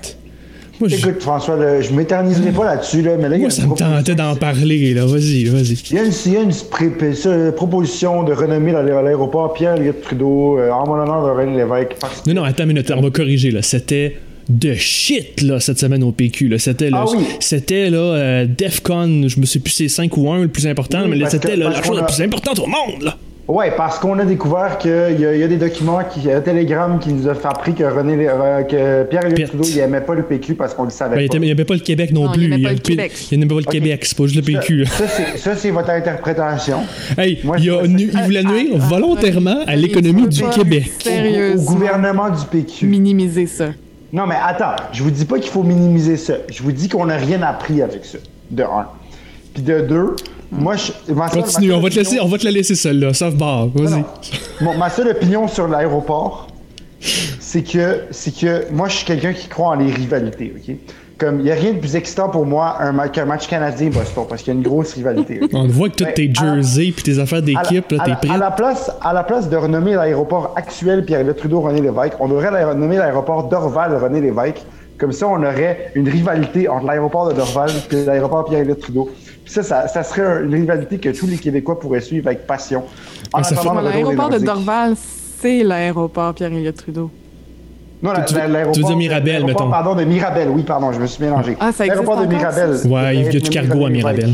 Moi, je- Écoute, François, là, je m'éterniserai pas là-dessus, là, mais là, il y a moi, ça me tentait d'en parler, là. Vas-y, vas-y. Il y a une, il y a une pré- ça, proposition de renommer l'aé- l'aéroport Pierre-Éliott Trudeau euh, en mon honneur de René Lévesque. Non, non, attends une minute, on va corriger, là. C'était de shit, là, cette semaine au PQ, là. C'était, là, Ah oui. c'était, là, euh, DEFCON, je me sais plus c'est 5 ou 1 le plus important, Oui, mais c'était, la chose la plus importante au monde, là. Ouais, parce qu'on a découvert qu'il y, a- il y a des documents, qui, il y a un télégramme qui nous a fait appris que René, euh, que Pierre-Éliott Pierre- Trudeau, il aimait pas le PQ parce qu'on le savait Ben, il pas. il n'y avait pas le Québec non, Non, il plus. aimait pas le Québec. Il n'aimait pas le. Québec, c'est pas juste le PQ. Ça, c'est- ça, c'est votre interprétation. Hey, Moi, il, a je- nu- il voulait Ah, nuire ah, ah, volontairement à l'économie du Québec. Au, Sérieusement. au gouvernement du PQ. Minimiser ça. Non, mais attends, je vous dis pas qu'il faut minimiser ça. Je vous dis qu'on n'a rien appris avec ça. De un. Puis de deux, moi, je. ma seule- Continue, ma on va te laisser, on va te la laisser celle-là, sauf barre. Vas-y. ma seule opinion sur l'aéroport, c'est que, c'est que moi, je suis quelqu'un qui croit en les rivalités, OK? Comme, il n'y a rien de plus excitant pour moi qu'un match canadien-Boston, parce qu'il y a une grosse rivalité. On voit que toutes tes jerseys puis tes affaires d'équipe, t'es la- prêt. À la, place, à la place de renommer l'aéroport actuel Pierre-Éliott Trudeau-René Lévesque, on devrait la- renommer l'aéroport Dorval-René Lévesque. Comme ça, on aurait une rivalité entre l'aéroport de Dorval et l'aéroport Pierre-Éliott Trudeau. Puis ça, ça, ça serait un- une rivalité que tous les Québécois pourraient suivre avec passion. En Ah, ça attendant fait- L'aéroport de. Dorval, c'est l'aéroport Pierre-Éliott Trudeau. Non, la- Tu veux- la- l'aéroport- tu veux dire Mirabel, mettons? Pardon, de Mirabel, oui, pardon, je me suis mélangé. Ah, ça L'aéroport de Mirabel. Ouais, il y a du cargo à. Mirabel.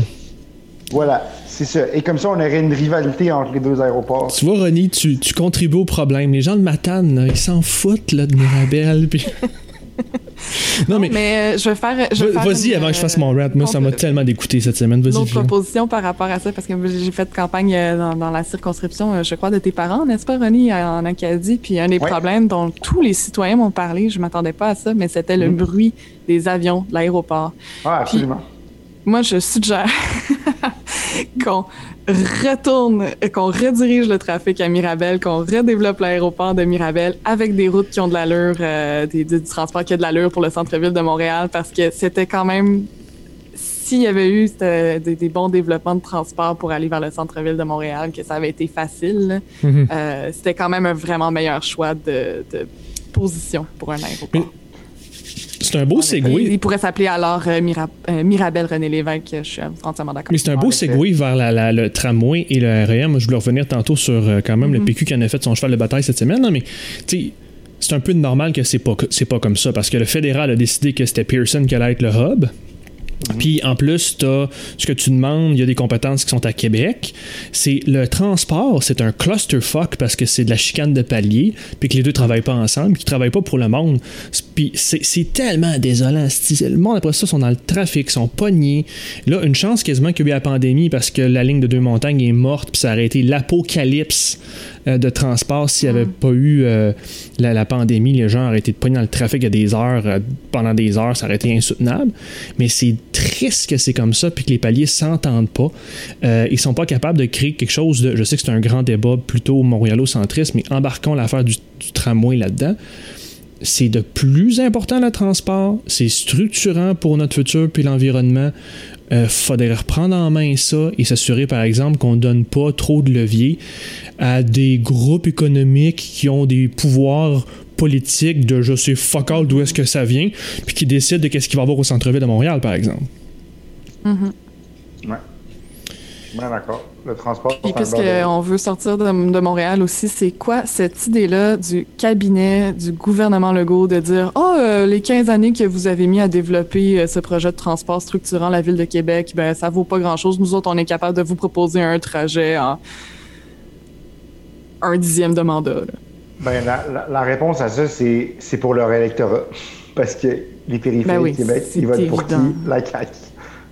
Voilà, c'est ça. Et comme ça, on aurait une rivalité entre les deux aéroports. Tu vois, Ronnie, tu, tu contribues au problème. Les gens de Matane, là, ils s'en foutent là, de Mirabel. puis- non, mais, Mais euh, je vais faire. je vais va- faire vas-y une, avant que je fasse euh, mon rap. Moi, ça m'a tellement dégoûté cette semaine. Une Vas-y, autre Julien. proposition par rapport à ça, parce que j'ai fait campagne euh, dans, dans la circonscription, je crois, de tes parents, n'est-ce pas, Ronnie, en Acadie. Puis un des Ouais. problèmes dont tous les citoyens m'ont parlé, je m'attendais pas à ça, mais c'était le Mhm. bruit des avions de l'aéroport. Ah, absolument. Moi, je suggère qu'on retourne, qu'on redirige le trafic à Mirabel, qu'on redéveloppe l'aéroport de Mirabel avec des routes qui ont de l'allure, euh, des, du transport qui a de l'allure pour le centre-ville de Montréal, parce que c'était quand même s'il y avait eu des, des bons développements de transport pour aller vers le centre-ville de Montréal, que ça avait été facile, Mhm. euh, c'était quand même un vraiment meilleur choix de, de position pour un aéroport. Mais C'est un beau segway. il pourrait s'appeler alors euh, Mira- euh, Mirabel René Lévesque, je suis entièrement d'accord. Mais c'est un beau segway vers la- la- le tramway et le REM. Je voulais revenir tantôt sur euh, quand même le PQ qui en a fait son cheval de bataille cette semaine. Non, mais c'est un peu normal que c'est pas, pas comme ça parce que le fédéral a décidé que c'était Pearson qui allait être le hub. Puis en plus, t'as ce que tu demandes, il y a des compétences qui sont à Québec. C'est le transport, c'est un clusterfuck parce que c'est de la chicane de palier, puis que les deux travaillent pas ensemble, qu'ils travaillent pas pour le monde. Puis c'est c'est tellement désolant. Le monde après ça sont dans le trafic, sont pognés. Là, une chance quasiment qu'il y a eu la pandémie parce que la ligne de deux montagnes est morte, puis ça aurait été l'apocalypse euh, de transport s'il n'y avait pas eu euh, la, la pandémie. Les gens auraient été pognés dans le trafic à des heures, euh, pendant des heures, ça aurait été insoutenable. Mais c'est triste que c'est comme ça, puis que les paliers s'entendent pas. Euh, ils sont pas capables de créer quelque chose de. Je sais que c'est un grand débat plutôt montréalo-centriste, mais embarquons l'affaire du, tramway là-dedans. C'est de plus important le transport, c'est structurant pour notre futur puis l'environnement. Euh, faudrait reprendre en main ça et s'assurer, par exemple, qu'on donne pas trop de levier à des groupes économiques qui ont des pouvoirs politiques de je sais fuck all d'où est-ce que ça vient, puis qui décident de qu'est-ce qu'il va y avoir au centre-ville de Montréal, par exemple. Ouais. Je suis bien d'accord. Le transport. Puis puisqu'on veut sortir de, de Montréal aussi, c'est quoi cette idée-là du cabinet du gouvernement Legault de dire « Oh, euh, les 15 années que vous avez mis à développer euh, ce projet de transport structurant la ville de Québec, ben ça vaut pas grand-chose. Nous autres, on est capable de vous proposer un trajet en un dixième de mandat. là. Ben, la, la- la réponse à ça, c'est pour leur électorat. Parce que les périphériques Ben oui, de Québec, ils votent pour qui? La CAQ.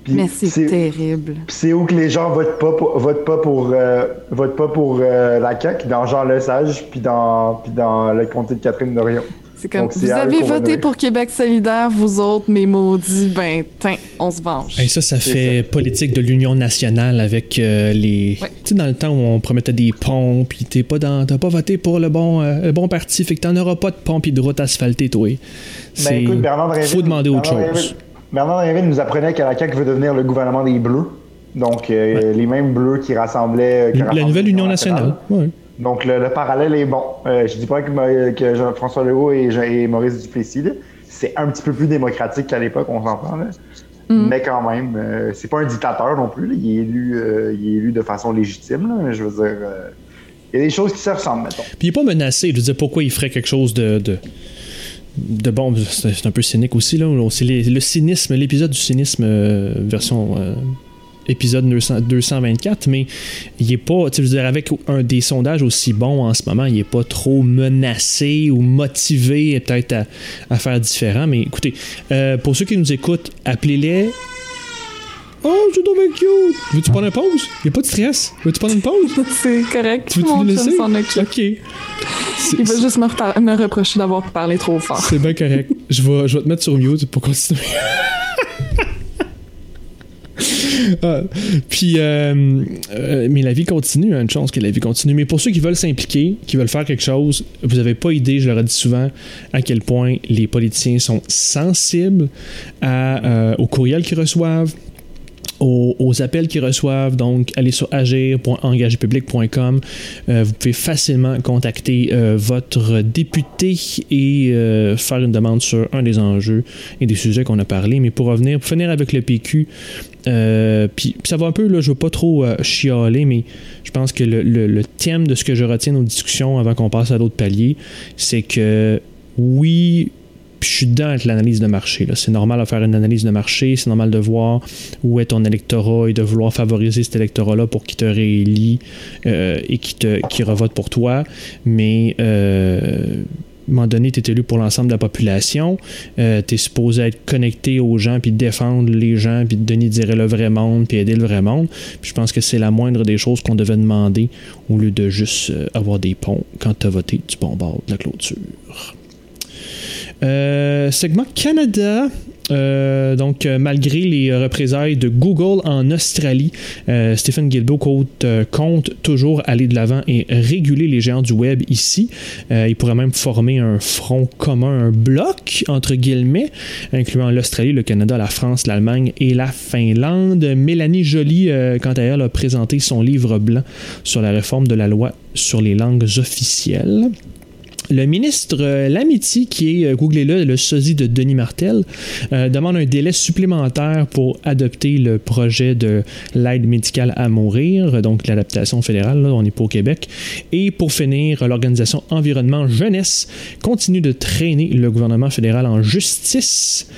Mais c'est terrible. C'est où que les gens votent pas pour, votent pas pour, euh, votent pas pour euh, la CAQ, dans Jean Lesage, puis dans, puis dans le comté de Catherine Dorion. C'est comme, Donc, vous avez voté pour Québec solidaire, vous autres, mes maudits, ben, tain, on se venge. Et ça, ça fait politique de l'Union nationale avec euh, les. Ouais. Tu sais, dans le temps où on promettait des ponts, puis t'es pas dans, t'as pas voté pour le bon, euh, le bon parti, fait que t'en auras pas de ponts puis de routes asphaltées, toi. C'est. Ben, écoute, Bernard Drinville- faut demander autre chose. Bernard Drinville nous apprenait que la CAQ veut devenir le gouvernement des Bleus. Donc, euh, les mêmes Bleus qui rassemblaient. qui La rassemblaient nouvelle Union nationale. Ouais. Donc, le, parallèle est bon. Euh, je dis pas que, que Jean-François Legault et, Maurice Duplessis, c'est un petit peu plus démocratique qu'à l'époque, on s'entend. Mm. Mais quand même, euh, c'est pas un dictateur non plus. Il, est élu, euh, il est élu de façon légitime. je veux dire, il y a des choses qui se ressemblent, mettons. Puis il est pas menacé. Je veux dire, pourquoi il ferait quelque chose de... de de bon, c'est un peu cynique aussi là. C'est le cynisme, l'épisode du cynisme version épisode 224, mais il est pas, tu veux dire, avec un des sondages aussi bons en ce moment, il est pas trop menacé ou motivé peut-être à, faire différent. Mais écoutez, euh, pour ceux qui nous écoutent, appelez-les. Oh, c'est donc cute! Veux-tu prendre une pause? Il a pas de stress. Veux-tu prendre une pause? c'est correct. Tu veux-tu laisser? Ok. Il va juste me, me reprocher d'avoir parlé trop fort. C'est bien correct. je, vais, je vais te mettre sur mute pour continuer. Ah, puis, euh, euh, mais la vie continue, hein, une chance que la vie continue. Mais pour ceux qui veulent s'impliquer, qui veulent faire quelque chose, vous n'avez pas idée, je leur ai dit souvent, à quel point les politiciens sont sensibles à, euh, aux courriels qu'ils reçoivent, aux, appels qu'ils reçoivent. Donc, allez sur agir.engagepublic.com. Euh, vous pouvez facilement contacter euh, votre député et euh, faire une demande sur un des enjeux et des sujets qu'on a parlé. Mais pour revenir, pour finir avec le PQ, puis ça va un peu, là, je ne veux pas trop chialer, mais je pense que le, le, thème de ce que je retiens nos discussions avant qu'on passe à d'autres paliers, c'est que oui, puis je suis dedans avec l'analyse de marché. C'est normal de faire une analyse de marché, c'est normal de voir où est ton électorat et de vouloir favoriser cet électorat-là pour qu'il te réélit euh, et qu'il te revote pour toi. Mais euh, à un moment donné, tu es élu pour l'ensemble de la population. Euh, tu es supposé être connecté aux gens, puis défendre les gens, puis donner dire le vrai monde, puis aider le vrai monde. Puis je pense que c'est la moindre des choses qu'on devait demander au lieu de juste avoir des ponts quand tu as voté du bon bord de la clôture. Euh, segment Canada. Euh, donc, euh, malgré les représailles de Google en Australie, Stephen Guilbeault compte, toujours aller de l'avant et réguler les géants du web ici. il pourrait même former un front commun, un bloc, entre guillemets, incluant l'Australie, le Canada, la France, l'Allemagne et la Finlande. Mélanie Joly, quant à elle, a présenté son livre blanc sur la réforme de la loi sur les langues officielles. Le ministre euh, Lamiti, qui est, euh, googlez-le, le sosie de Denis Martel, euh, demande un délai supplémentaire pour adopter le projet de l'aide médicale à mourir, donc l'adaptation fédérale, on n'est pas au Québec. Et pour finir, l'organisation Environnement Jeunesse continue de traîner le gouvernement fédéral en justice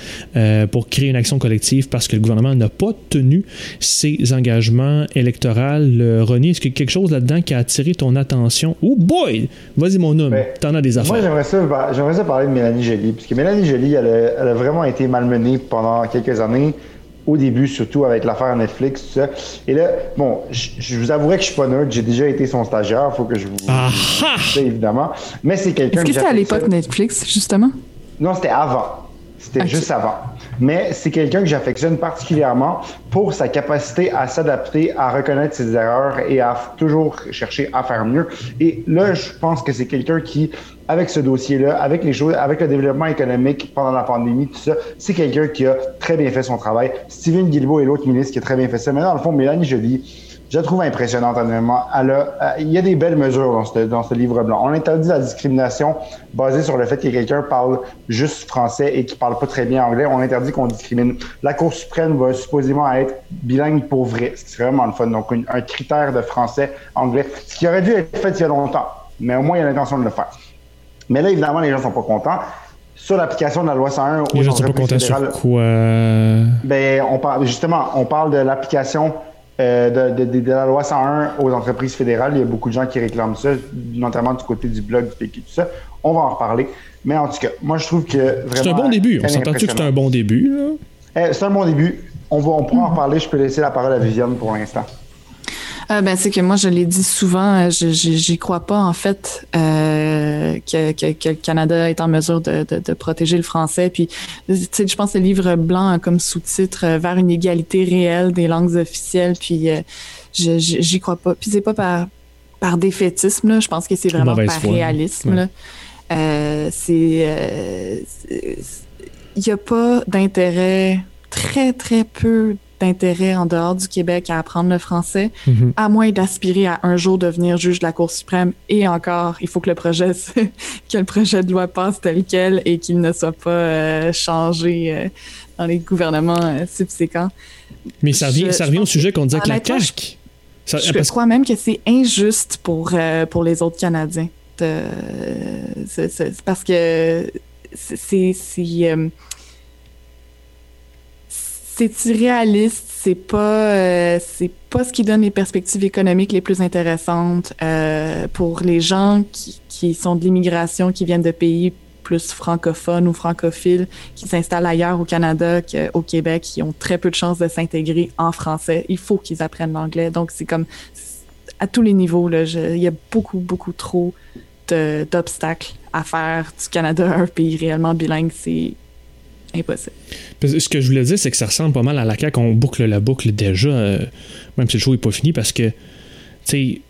pour créer une action collective parce que le gouvernement n'a pas tenu ses engagements électoraux. René, est-ce qu'il y a quelque chose là-dedans qui a attiré ton attention? Oh boy! Vas-y, mon homme, t'en as moi, j'aimerais ça, j'aimerais ça parler de Mélanie Joly, puisque Mélanie Joly, elle a, vraiment été malmenée pendant quelques années, au début, surtout avec l'affaire Netflix, tout ça. Et là, bon, je, vous avouerai que je suis pas neutre, j'ai déjà été son stagiaire, il faut que je vous ah évidemment. Mais c'est quelqu'un Est-ce que c'était à l'époque Netflix, justement? Non, c'était avant. C'était juste avant. Mais c'est quelqu'un que j'affectionne particulièrement pour sa capacité à s'adapter, à reconnaître ses erreurs et à toujours chercher à faire mieux. Et là, je pense que c'est quelqu'un qui, avec ce dossier-là, avec les choses, avec le développement économique pendant la pandémie, tout ça, c'est quelqu'un qui a très bien fait son travail. Steven Guilbeault est l'autre ministre qui a très bien fait ça. Mais dans le fond, Mélanie Joly, je la trouve impressionnante, honnêtement. Euh, il y a des belles mesures dans ce, dans ce livre blanc. On interdit la discrimination basée sur le fait que quelqu'un parle juste français et qui parle pas très bien anglais. On interdit qu'on discrimine. La Cour suprême va supposément être bilingue pour vrai, ce qui serait vraiment le fun. Donc, un critère de français-anglais, ce qui aurait dû être fait il y a longtemps, mais au moins, il y a l'intention de le faire. Mais là, évidemment, les gens sont pas contents sur l'application de la loi 101 aux les gens sont pas contents sur quoi Ben, on parle justement, on parle de l'application euh, de, la loi 101 aux entreprises fédérales. Il y a beaucoup de gens qui réclament ça, notamment du côté du blog, du PQ, tout ça. On va en reparler. Mais en tout cas, moi, je trouve que vraiment. C'est un bon début. On s'entend-tu que c'est un bon début? C'est un bon début. On, va, on pourra en reparler. Je peux laisser la parole à Viviane pour l'instant. Euh, ben, c'est que moi, je l'ai dit souvent, euh, je j'y crois pas, en fait, euh, que, que, le Canada est en mesure de, de, de protéger le français. Puis, tu sais, je pense que le livre blanc a comme sous-titre Vers une égalité réelle des langues officielles. Puis, je j'y crois pas. Puis, c'est pas par, par défaitisme, là. Je pense que c'est vraiment par réalisme, là. c'est... Il n'y a pas d'intérêt, très, très peu d'intérêt en dehors du Québec à apprendre le français, Mhm. à moins d'aspirer à un jour devenir juge de la Cour suprême. Et encore, il faut que le projet, que le projet de loi passe tel quel et qu'il ne soit pas euh, changé euh, dans les gouvernements euh, subséquents. Mais ça revient, Je- ça je revient au sujet qu'on disait que la CAQ. Ça- Je parce- crois même que c'est injuste pour, pour les autres Canadiens. de- parce que c'est- c'est irréaliste, c'est pas euh, c'est pas ce qui donne les perspectives économiques les plus intéressantes euh, pour les gens qui, qui sont de l'immigration, qui viennent de pays plus francophones ou francophiles, qui s'installent ailleurs au Canada qu'au Québec, qui ont très peu de chances de s'intégrer en français. Il faut qu'ils apprennent l'anglais. Donc c'est comme à tous les niveaux, là, il y a beaucoup, beaucoup trop d'obstacles à faire du Canada un pays réellement bilingue. C'est impossible. Ce que je voulais dire, c'est que ça ressemble pas mal à la CAQ. On boucle la boucle déjà, euh, même si le show n'est pas fini, parce que, tu sais,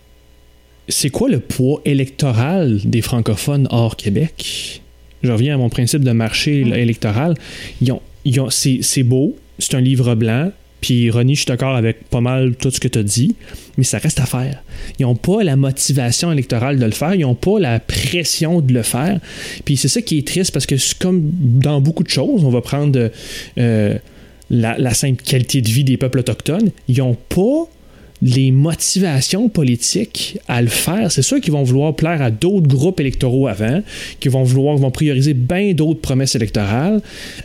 c'est quoi le poids électoral des francophones hors Québec? Je reviens à mon principe de marché Mm. là, électoral. Ils ont, ils ont- c'est, c'est beau, c'est un livre blanc, puis Ronnie, je suis d'accord avec pas mal tout ce que tu as dit, mais ça reste à faire. Ils n'ont pas la motivation électorale de le faire, ils n'ont pas la pression de le faire. Puis c'est ça qui est triste parce que comme dans beaucoup de choses, on va prendre euh, la simple qualité de vie des peuples autochtones, ils n'ont pas les motivations politiques à le faire. C'est sûr qu'ils vont vouloir plaire à d'autres groupes électoraux avant, qu'ils vont vouloir, vont prioriser bien d'autres promesses électorales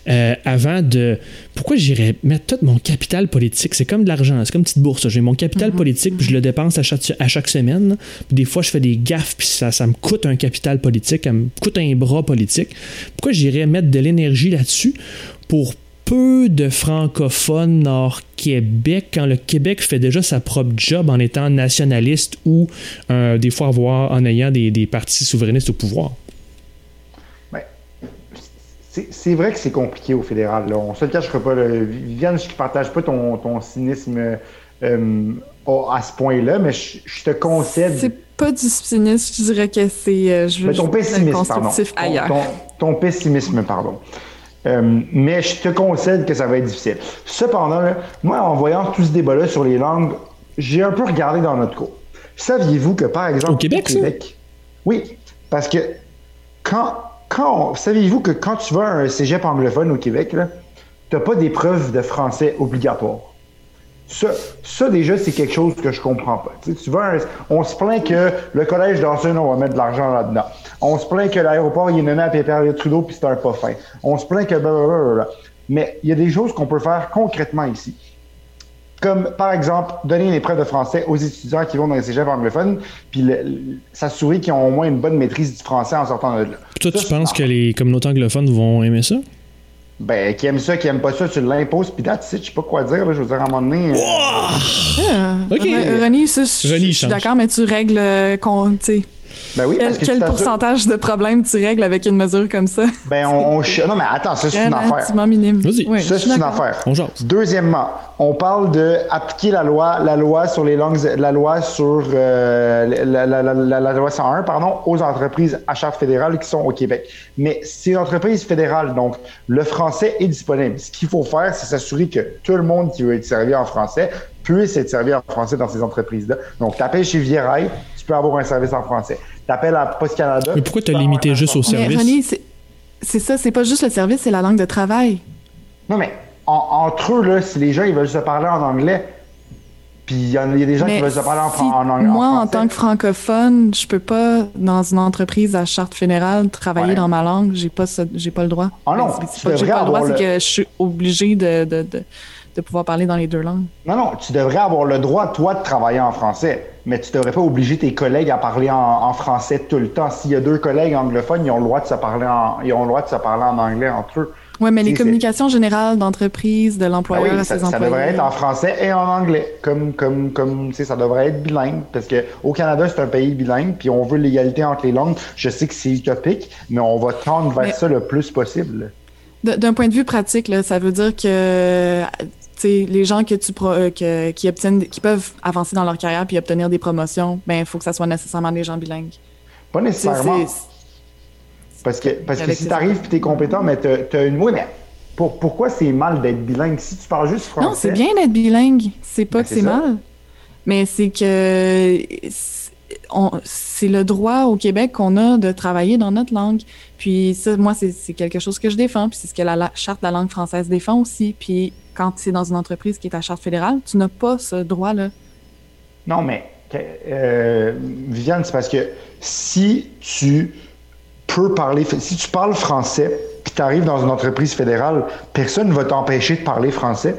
euh, avant de. Pourquoi j'irais mettre tout mon capital politique? C'est comme de l'argent, c'est comme une petite bourse. J'ai mon capital politique, puis je le dépense à chaque, à chaque semaine. Puis des fois, je fais des gaffes, puis ça, ça me coûte un capital politique, ça me coûte un bras politique. Pourquoi j'irais mettre de l'énergie là-dessus pour peu de francophones hors Québec quand le Québec fait déjà sa propre job en étant nationaliste ou euh, des fois avoir, en ayant des, des partis souverainistes au pouvoir? Ben, c'est c'est vrai que c'est compliqué au fédéral. Là. On se le cachera pas. Là. Viviane, je ne partage pas ton, ton cynisme euh, à ce point-là, mais je, je te concède. C'est pas du cynisme, je dirais que c'est. euh, je veux Mais ton pessimisme, pardon. ailleurs. Ton, ton pessimisme, pardon. Euh, mais je te concède que ça va être difficile. Cependant, là, moi, en voyant tout ce débat-là sur les langues, j'ai un peu regardé dans notre cours. Saviez-vous que, par exemple, Au Québec, ça? oui, parce que quand, quand saviez-vous que quand tu vas à un cégep anglophone au Québec, tu n'as pas d'épreuve de français obligatoire. Ça, ça, déjà, c'est quelque chose que je comprends pas. Tu, sais, tu vas à un- on se plaint que le collège d'Anson, on va mettre de l'argent là-dedans. On se plaint que l'aéroport, il est nommé à Pierre Trudeau, puis c'est un pas fin. On se plaint que blablabla. Mais il y a des choses qu'on peut faire concrètement ici. Comme, par exemple, donner une épreuve de français aux étudiants qui vont dans les cégeps anglophones, puis s'assurer qu'ils ont au moins une bonne maîtrise du français en sortant de là. Toi, Ça, tu penses que les communautés anglophones vont aimer ça? Ben, qui aime ça, qui aime pas ça, tu l'imposes, puis that's it, je sais pas quoi dire, là, je veux dire, à un moment donné... euh, Ah, Ok. Ren- René, ça, je suis d'accord, mais tu règles. euh, tu sais, Ben oui, quel parce que tu quel t'assures- pourcentage de problèmes tu règles avec une mesure comme ça? Ben, on, on ch- Non, mais attends, ça, c'est une affaire. Minime. Vas-y. Oui, Ça, c'est une affaire. On. Deuxièmement, on parle de appliquer la loi, la loi sur les langues, la loi sur euh, la, la- la- la- la loi 101, pardon, aux entreprises à charte fédérale qui sont au Québec. Mais c'est une entreprise fédérale, donc le français est disponible. Ce qu'il faut faire, c'est s'assurer que tout le monde qui veut être servi en français puisse être servi en français dans ces entreprises-là. Donc, t'appelles chez Vierail, peux avoir un service en français. T'appelles à Post Canada. Mais pourquoi tu t'as limité juste au service. René, c'est- ça, c'est pas juste le service, c'est la langue de travail. Non, mais en- entre eux, là, si les gens ils veulent se parler en anglais, puis il y, a des gens qui veulent se parler en, si en, ang- en moi, en tant que francophone, je peux pas, dans une entreprise à charte fédérale, travailler Ouais. dans ma langue. J'ai pas, j'ai pas le droit. Ah non, Mais c'est- pas que j'ai devrais pas le droit, c'est que je suis de, de, de, de pouvoir parler dans les deux langues. Non, non, tu devrais avoir le droit, toi, de travailler en français, mais tu devrais pas obliger tes collègues à parler en, en français tout le temps. S'il y a deux collègues anglophones, ils ont le droit de se parler en, ils ont le droit de se parler en anglais entre eux. Ouais, mais les communications générales d'entreprise, de Ben l'employeur oui, à ça, ses ça employés. devrait être en français et en anglais, comme comme comme tu sais, ça devrait être bilingue, parce que au Canada c'est un pays bilingue, puis on veut l'égalité entre les langues. Je sais que c'est utopique, mais on va tendre vers Mais- ça le plus possible. D'un point de vue pratique, là, ça veut dire que les gens que tu pro- euh, que- qui obtiennent, qui peuvent avancer dans leur carrière puis obtenir des promotions, ben il faut que ça soit nécessairement des gens bilingues. Pas nécessairement. Parce que, parce que si tu arrives et tu es compétent, mais tu as, une. Oui, mais pourquoi c'est mal d'être bilingue? Si tu parles juste français. Non, c'est bien d'être bilingue. C'est pas Ben, que c'est mal. Mais c'est que c'est- le droit au Québec qu'on a de travailler dans notre langue. Puis ça, moi, c'est c'est quelque chose que je défends. Puis c'est ce que la, la charte de la langue française défend aussi. Puis quand c'est dans une entreprise qui est à charte fédérale, tu n'as pas ce droit-là. Non, mais euh, Viviane, c'est parce que si tu peux parler, si tu parles français, puis tu arrives dans une entreprise fédérale, personne ne va t'empêcher de parler français.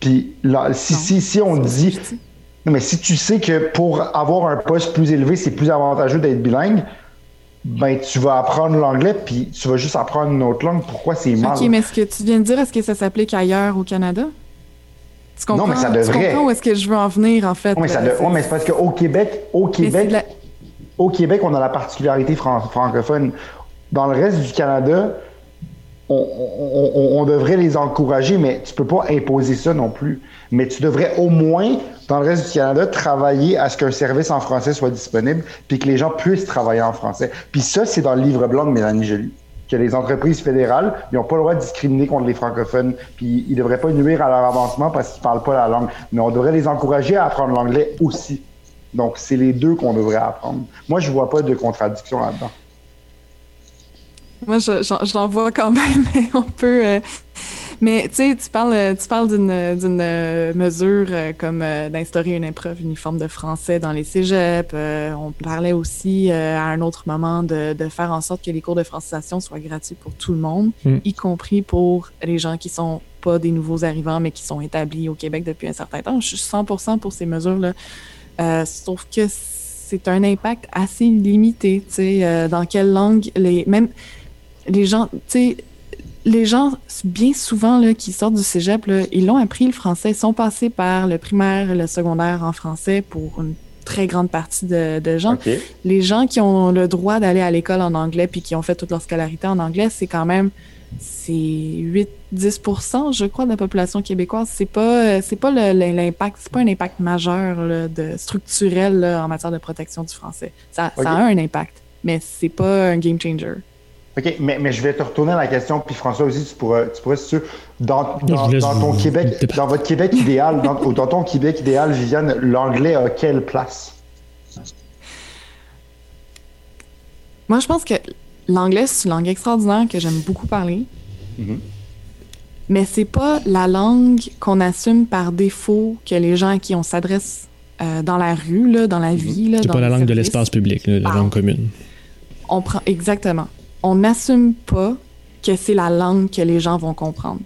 Puis là, si, Non. si, si on dit, non, mais si tu sais que pour avoir un poste plus élevé, c'est plus avantageux d'être bilingue, ben tu vas apprendre l'anglais, puis tu vas juste apprendre une autre langue. Pourquoi c'est mal? OK, mais ce que tu viens de dire, est-ce que ça s'applique ailleurs au Canada? Tu comprends, mais ça tu devrait. comprends où est-ce que je veux en venir, en fait? Ouais, mais, ça là? de- ouais, mais c'est parce qu'au Québec, au Québec, la- au Québec, on a la particularité fran- francophone. Dans le reste du Canada, on, devrait les encourager, mais tu peux pas imposer ça non plus. Mais tu devrais au moins, dans le reste du Canada, travailler à ce qu'un service en français soit disponible, puis que les gens puissent travailler en français. Puis ça, c'est dans le livre blanc de Mélanie Joly. Que les entreprises fédérales, n'ont pas le droit de discriminer contre les francophones, puis ils ne devraient pas nuire à leur avancement parce qu'ils ne parlent pas la langue. Mais on devrait les encourager à apprendre l'anglais aussi. Donc, c'est les deux qu'on devrait apprendre. Moi, je vois pas de contradiction là-dedans. Moi, je- j'en vois quand même, mais on peut. euh, Mais tu sais, tu parles, euh, tu parles d'une d'une euh, mesure euh, comme euh, d'instaurer une épreuve uniforme de français dans les cégeps. Euh, on parlait aussi à un autre moment de, de faire en sorte que les cours de francisation soient gratuits pour tout le monde, Mm. y compris pour les gens qui sont pas des nouveaux arrivants, mais qui sont établis au Québec depuis un certain temps. Je suis 100% pour ces mesures-là. Sauf que c'est un impact assez limité, tu sais, dans quelle langue les même les gens, tu sais, les gens bien souvent là qui sortent du cégep là, ils l'ont appris le français, ils sont passés par le primaire et le secondaire en français pour une très grande partie de, de gens. Les gens qui ont le droit d'aller à l'école en anglais puis qui ont fait toute leur scolarité en anglais, c'est quand même c'est 8 10% je crois de la population québécoise, c'est pas c'est pas l'impact, c'est pas un impact majeur là, de structurel là, en matière de protection du français. Ça, ça a un impact, mais c'est pas un game changer. OK, mais, mais je vais te retourner à la question, puis François aussi, tu pourras, tu pourras si tu veux, dans, ton vous- Québec, dans votre Québec idéal, dans, ou dans ton Québec idéal, Viviane, l'anglais a quelle place? Moi, je pense que l'anglais, c'est une langue extraordinaire que j'aime beaucoup parler. Mhm. Mais c'est pas la langue qu'on assume par défaut que les gens à qui on s'adresse euh, dans la rue, là, dans la vie. là, C'est dans pas la langue de l'espace public, là, la Ah. langue commune. On prend exactement. On n'assume pas que c'est la langue que les gens vont comprendre.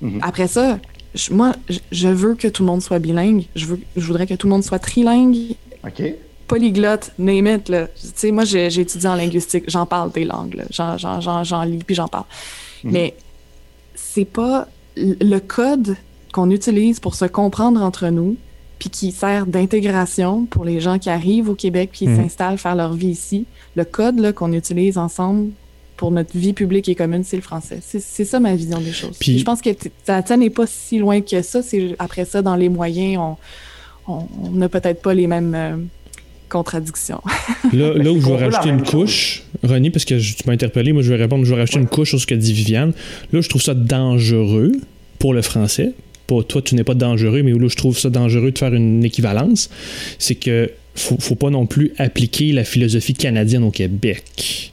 Mhm. Après ça, je- moi, je- je veux que tout le monde soit bilingue. Je veux, je voudrais que tout le monde soit trilingue, OK? polyglotte, name it. Là. Tu sais, moi, j'ai j'ai étudié en linguistique, j'en parle des langues, là. J'en, j'en, j'en, j'en lis puis j'en parle. Mhm. Mais c'est pas le code qu'on utilise pour se comprendre entre nous, puis qui sert d'intégration pour les gens qui arrivent au Québec puis qui Mhm. s'installent, faire leur vie ici. Le code là, qu'on utilise ensemble pour notre vie publique et commune, c'est le français. C'est, ça ma vision des choses. Puis- je pense que ça, ça n'est pas si loin que ça. C'est après ça, dans les moyens, on n'a peut-être pas les mêmes euh, contradictions. Là, là où je vais rajouter une couche, René, parce que je- tu m'as interpellé, moi je vais répondre, je vais rajouter une couche sur ce que dit Viviane. Là, je trouve ça dangereux pour le français. Pas, toi, tu n'es pas dangereux, mais là, je trouve ça dangereux de faire une équivalence. C'est que faut, faut pas non plus appliquer la philosophie canadienne au Québec.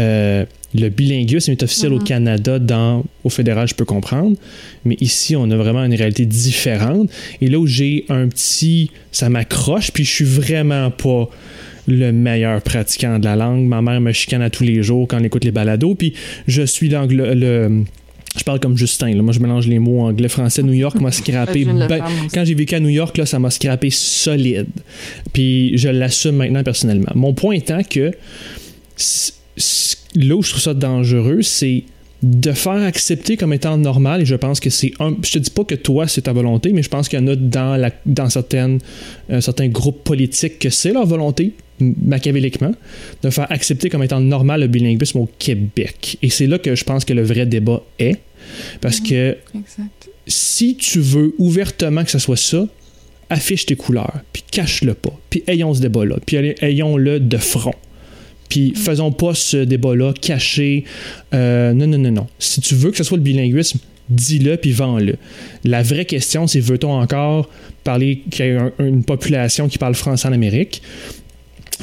Euh, le bilinguisme est officiel au Mhm. Canada, dans, au fédéral, je peux comprendre, mais ici, on a vraiment une réalité différente. Et là où j'ai un petit. Ça m'accroche, puis je suis vraiment pas le meilleur pratiquant de la langue. Ma mère me chicane à tous les jours quand elle écoute les balados, puis je suis dans le. le- je parle comme Justin, là. moi je mélange les mots anglais-français. New York m'a scrappé. Ben- quand j'ai vécu à New York, là, ça m'a scrappé solide. Puis je l'assume maintenant personnellement. Mon point étant que là où je trouve ça dangereux, c'est de faire accepter comme étant normal, et je pense que c'est un. Je te dis pas que toi, c'est ta volonté, mais je pense qu'il y en a dans, la, dans certaines, euh, certains groupes politiques que c'est leur volonté, machiavéliquement, de faire accepter comme étant normal le bilinguisme au Québec. Et c'est là que je pense que le vrai débat est. Parce que Exact. si tu veux ouvertement que ce soit ça, affiche tes couleurs, puis cache-le pas, puis ayons ce débat-là, puis ayons-le de front. Puis faisons pas ce débat-là caché. Euh, non, non, non, non. Si tu veux que ce soit le bilinguisme, dis-le puis vends-le. La vraie question, c'est veut-on encore parler qu'il y a une population qui parle français en Amérique?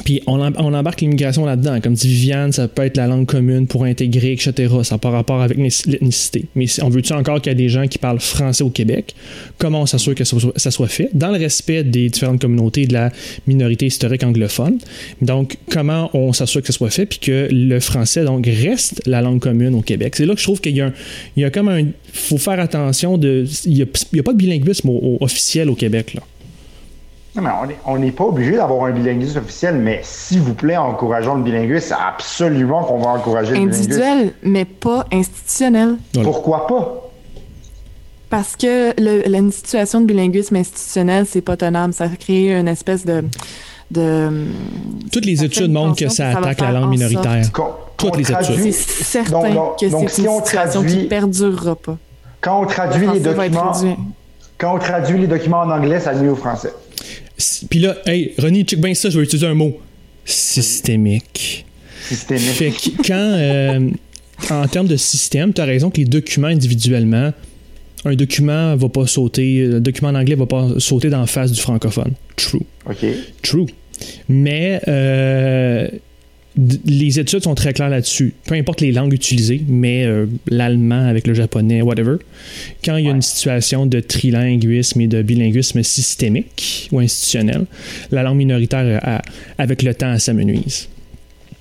Puis on, embarque l'immigration là-dedans. Comme dit Viviane, ça peut être la langue commune pour intégrer, etc. Ça n'a pas rapport avec l'ethnicité. Mais on veut-tu encore qu'il y a des gens qui parlent français au Québec? Comment on s'assure que ça soit, fait? Dans le respect des différentes communautés de la minorité historique anglophone. Donc, comment on s'assure que ça soit fait? Puis que le français, donc, reste la langue commune au Québec? C'est là que je trouve qu'il y y a comme un... faut faire attention de... Il n'y a, pas de bilinguisme officiel au Québec, là on n'est pas obligé d'avoir un bilinguisme officiel, mais s'il vous plaît, encourageons le bilinguisme. Absolument qu'on va encourager le bilinguisme. Individuel, mais pas institutionnel. Pourquoi pas? Parce que une situation de bilinguisme institutionnel, c'est pas tenable. Ça crée une espèce de. de Toutes les études montrent que ça, attaque la langue minoritaire. Toutes les études. C'est certain que c'est une situation qui perdurera pas. Quand on traduit les documents. Quand on traduit les documents en anglais, ça nuit au français. Puis là, hey, René, check bien ça, je vais utiliser un mot. Systémique. Systémique. Fait que quand, euh, en termes de système, tu as raison que les documents individuellement, un document va pas sauter, un document en anglais va pas sauter dans la face du francophone. True. OK. True. Mais euh, les études sont très claires là-dessus. Peu importe les langues utilisées, mais euh, l'allemand avec le japonais, whatever. Quand il y a une situation de trilinguisme et de bilinguisme systémique ou institutionnel, la langue minoritaire, avec le temps, s'amenuise.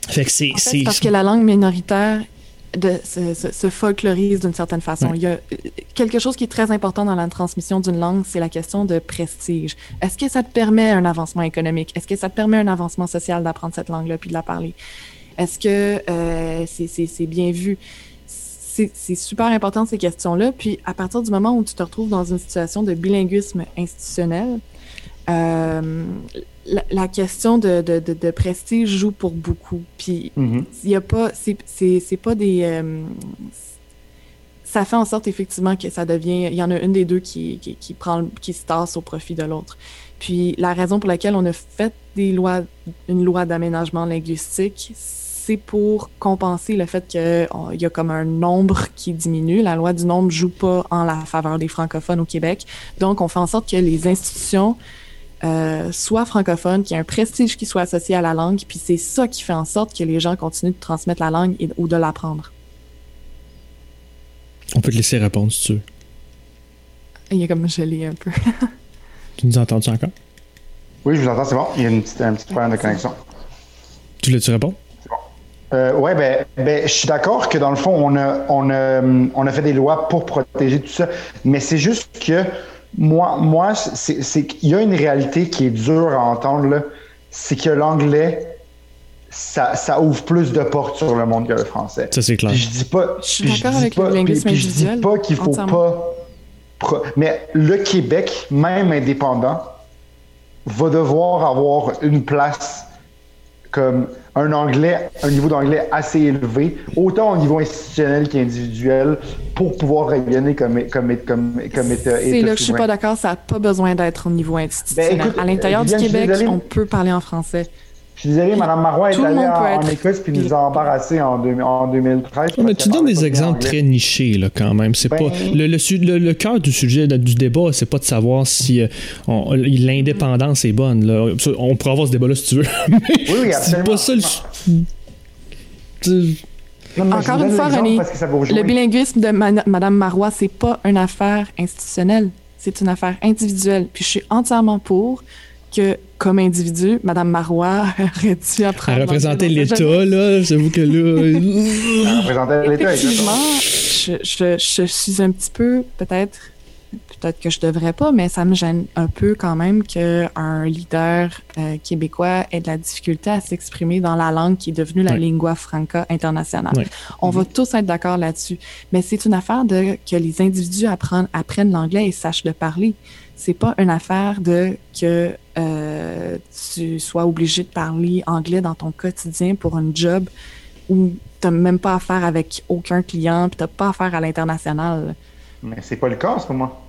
Fait que c'est, parce que la langue minoritaire de, se, folklorise d'une certaine façon. Il y a quelque chose qui est très important dans la transmission d'une langue, c'est la question de prestige. Est-ce que ça te permet un avancement économique? Est-ce que ça te permet un avancement social d'apprendre cette langue-là puis de la parler? Est-ce que euh, c'est bien vu? C'est super important ces questions-là. Puis à partir du moment où tu te retrouves dans une situation de bilinguisme institutionnel, euh, la, question de, de, de, prestige joue pour beaucoup. Puis, mm-hmm. il y a pas, c'est pas des. Euh, ça fait en sorte effectivement que ça devient. Il y en a une des deux qui, qui, qui prend, qui se tasse au profit de l'autre. Puis, la raison pour laquelle on a fait des lois, une loi d'aménagement linguistique, c'est pour compenser le fait qu'il y a comme un nombre qui diminue. La loi du nombre joue pas en la faveur des francophones au Québec. Donc, on fait en sorte que les institutions euh, soit francophone, qui a un prestige qui soit associé à la langue, puis c'est ça qui fait en sorte que les gens continuent de transmettre la langue ou de l'apprendre. On peut te laisser répondre si tu veux. Il y a comme gelé un peu. tu nous entends -tu encore? Oui, je vous entends, c'est bon. Il y a une petite, un petit problème de connexion. Tu voulais-tu répondre? C'est bon. Euh, oui, ben, ben, je suis d'accord que dans le fond, on a, on, a, on a fait des lois pour protéger tout ça, mais c'est juste que moi, moi c'est qu'il y a une réalité qui est dure à entendre, c'est que l'anglais, ça, ça, ouvre plus de portes sur le monde que le français. Ça, c'est clair. je dis pas. Je suis d'accord avec le linguisme Je dis pas qu'il faut pas. Mais le Québec, même indépendant, va devoir avoir une place comme un anglais, un niveau d'anglais assez élevé, autant au niveau institutionnel qu'individuel, pour pouvoir rayonner comme, comme, comme, comme. C'est là que je suis pas d'accord, ça n'a pas besoin d'être au niveau institutionnel. Ben, à l'intérieur du Québec, on peut parler en français. Je suis désolé, Mme Marois est allée en, Écosse puis nous a embarrassés en, en 2013. mais tu donnes des exemples très nichés, là, quand même. C'est ben pas le, le, le, cœur du sujet du débat, c'est pas de savoir si euh, l'indépendance est bonne. Là. On pourra avoir ce débat-là si tu veux. oui, oui, absolument. C'est pas ça le. Encore une fois, René, le bilinguisme de Mme Marois, c'est pas une affaire institutionnelle, c'est une affaire individuelle. Puis je suis entièrement pour que, comme individu, Mme Marois aurait dû apprendre. Elle représentait l'État, là. J'avoue que là. Elle représentait l'État, Effectivement, je, je, je, suis un petit peu, peut-être, peut-être que je devrais pas, mais ça me gêne un peu quand même qu'un leader euh, québécois ait de la difficulté à s'exprimer dans la langue qui est devenue la lingua franca internationale. On va tous être d'accord là-dessus. Mais c'est une affaire de que les individus apprennent, apprennent l'anglais et sachent le parler. C'est pas une affaire de que euh, tu sois obligé de parler anglais dans ton quotidien pour un job où tu n'as même pas affaire avec aucun client, puis tu n'as pas affaire à l'international. Mais c'est pas le cas en ce moment.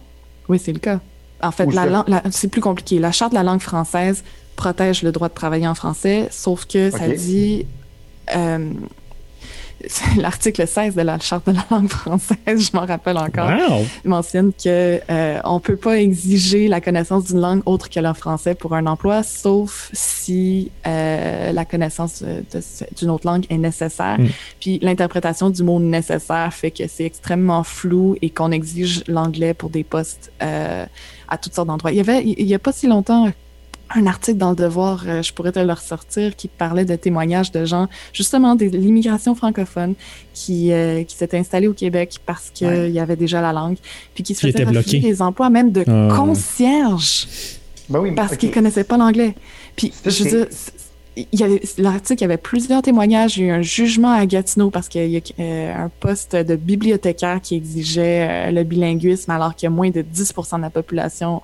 Oui, c'est le cas. En fait, la, c'est plus compliqué. La Charte de la langue française protège le droit de travailler en français, sauf que ça dit euh, l'article 16 de la Charte de la langue française, je m'en rappelle encore, Wow! mentionne que euh, on peut pas exiger la connaissance d'une langue autre que le français pour un emploi, sauf si euh, la connaissance d'une autre langue est nécessaire. Mm. Puis l'interprétation du mot nécessaire fait que c'est extrêmement flou et qu'on exige l'anglais pour des postes euh, à toutes sortes d'endroits. Il y avait, il y a pas si longtemps, un article dans le Devoir, euh, je pourrais te le ressortir, qui parlait de témoignages de gens, justement, de l'immigration francophone qui, euh, qui s'étaient installés au Québec parce qu'il Ouais. y avait déjà la langue, puis qui se étaient refuser des emplois, même de Ah. concierge, Ben oui, parce qu'ils connaissaient pas l'anglais. Puis, je veux dire, il y avait l'article, il y avait plusieurs témoignages. Il y a eu un jugement à Gatineau parce qu'il y a euh, un poste de bibliothécaire qui exigeait euh, le bilinguisme alors qu'il y a moins de 10% de la population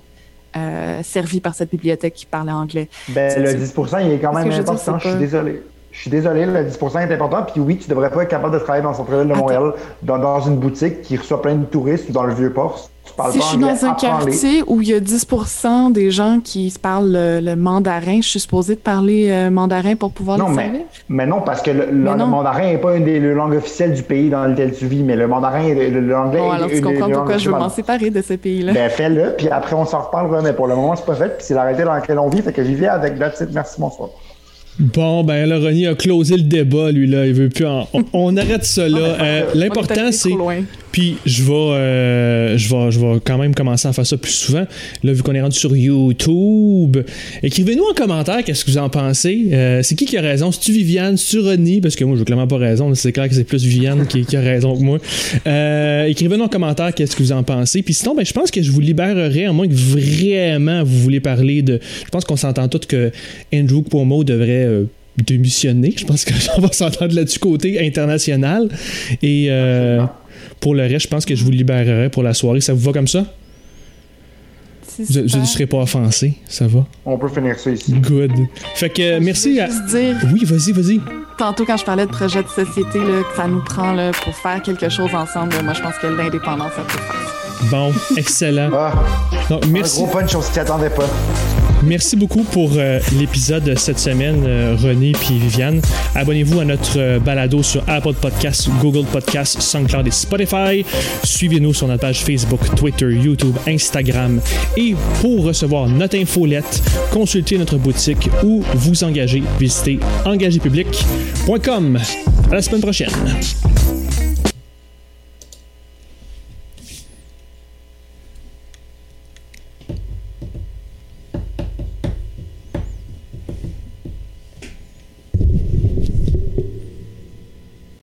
euh, servie par cette bibliothèque qui parlait anglais. Ben, le c'est- 10 il est quand même je important. Je suis désolé. Je suis désolé, le 10 est important. Puis oui, tu devrais pas être capable de travailler dans le centre-ville de. Montréal, dans, dans une boutique qui reçoit plein de touristes ou dans le Vieux-Port. Tu Si pas je suis dans un quartier où il y a 10% des gens qui se parlent le, le mandarin, je suis supposée de parler euh, mandarin pour pouvoir Non, les mais, servir? mais non, parce que le, le- le mandarin n'est pas une des langues officielles du pays dans lequel tu vis, mais le mandarin, est- le- l'anglais Bon, est alors tu une des comprends pourquoi je veux m'en séparer de ce pays-là. Ben, fais-le, puis après, on s'en reparlera, mais pour le moment, c'est pas fait, puis c'est la réalité dans laquelle on vit, fait que j'y vais avec that's it. Merci, bonsoir. Bon, ben là, Ronnie a closé le débat, lui, là. Il veut plus en... on, on arrête ça, là. Euh, est L'important, c'est... Puis je vais, euh, je je quand même commencer à faire ça plus souvent. Là, vu qu'on est rendu sur YouTube, écrivez-nous en commentaire qu'est-ce que vous en pensez. Euh, c'est qui qui a raison? C'est-tu Viviane? C'est-tu Ronnie? Parce que moi, je n'ai clairement pas raison. C'est clair que c'est plus Viviane qui, a raison que moi. Euh, écrivez-nous en commentaire qu'est-ce que vous en pensez. Puis sinon, ben, je pense que je vous libérerai, à moins que vraiment vous voulez parler de... Je pense qu'on s'entend tous que Andrew Cuomo devrait... démissionner. Je pense qu'on va s'entendre là-dessus côté international. Et pour le reste, je pense que je vous libérerai pour la soirée. Ça vous va comme ça? Vous ne serez pas offensé. Ça va? On peut finir ça ici. Good. Fait que euh, merci à... juste dire, Oui, vas-y, vas-y. tantôt quand je parlais de projet de société, là, que ça nous prend là, pour faire quelque chose ensemble, moi je pense que l'indépendance, ça peut faire ça. Bon, excellent. Ah, Donc, un merci, gros punch, on s'y attendait pas. merci beaucoup pour euh, l'épisode de cette semaine, euh, René puis Viviane. Abonnez-vous à notre euh, balado sur Apple Podcasts, Google Podcasts, SoundCloud et Spotify. Suivez-nous sur notre page Facebook, Twitter, YouTube, Instagram. Et pour recevoir notre infolette, consultez notre boutique ou vous engager, visitez engagépublic.com. À la semaine prochaine.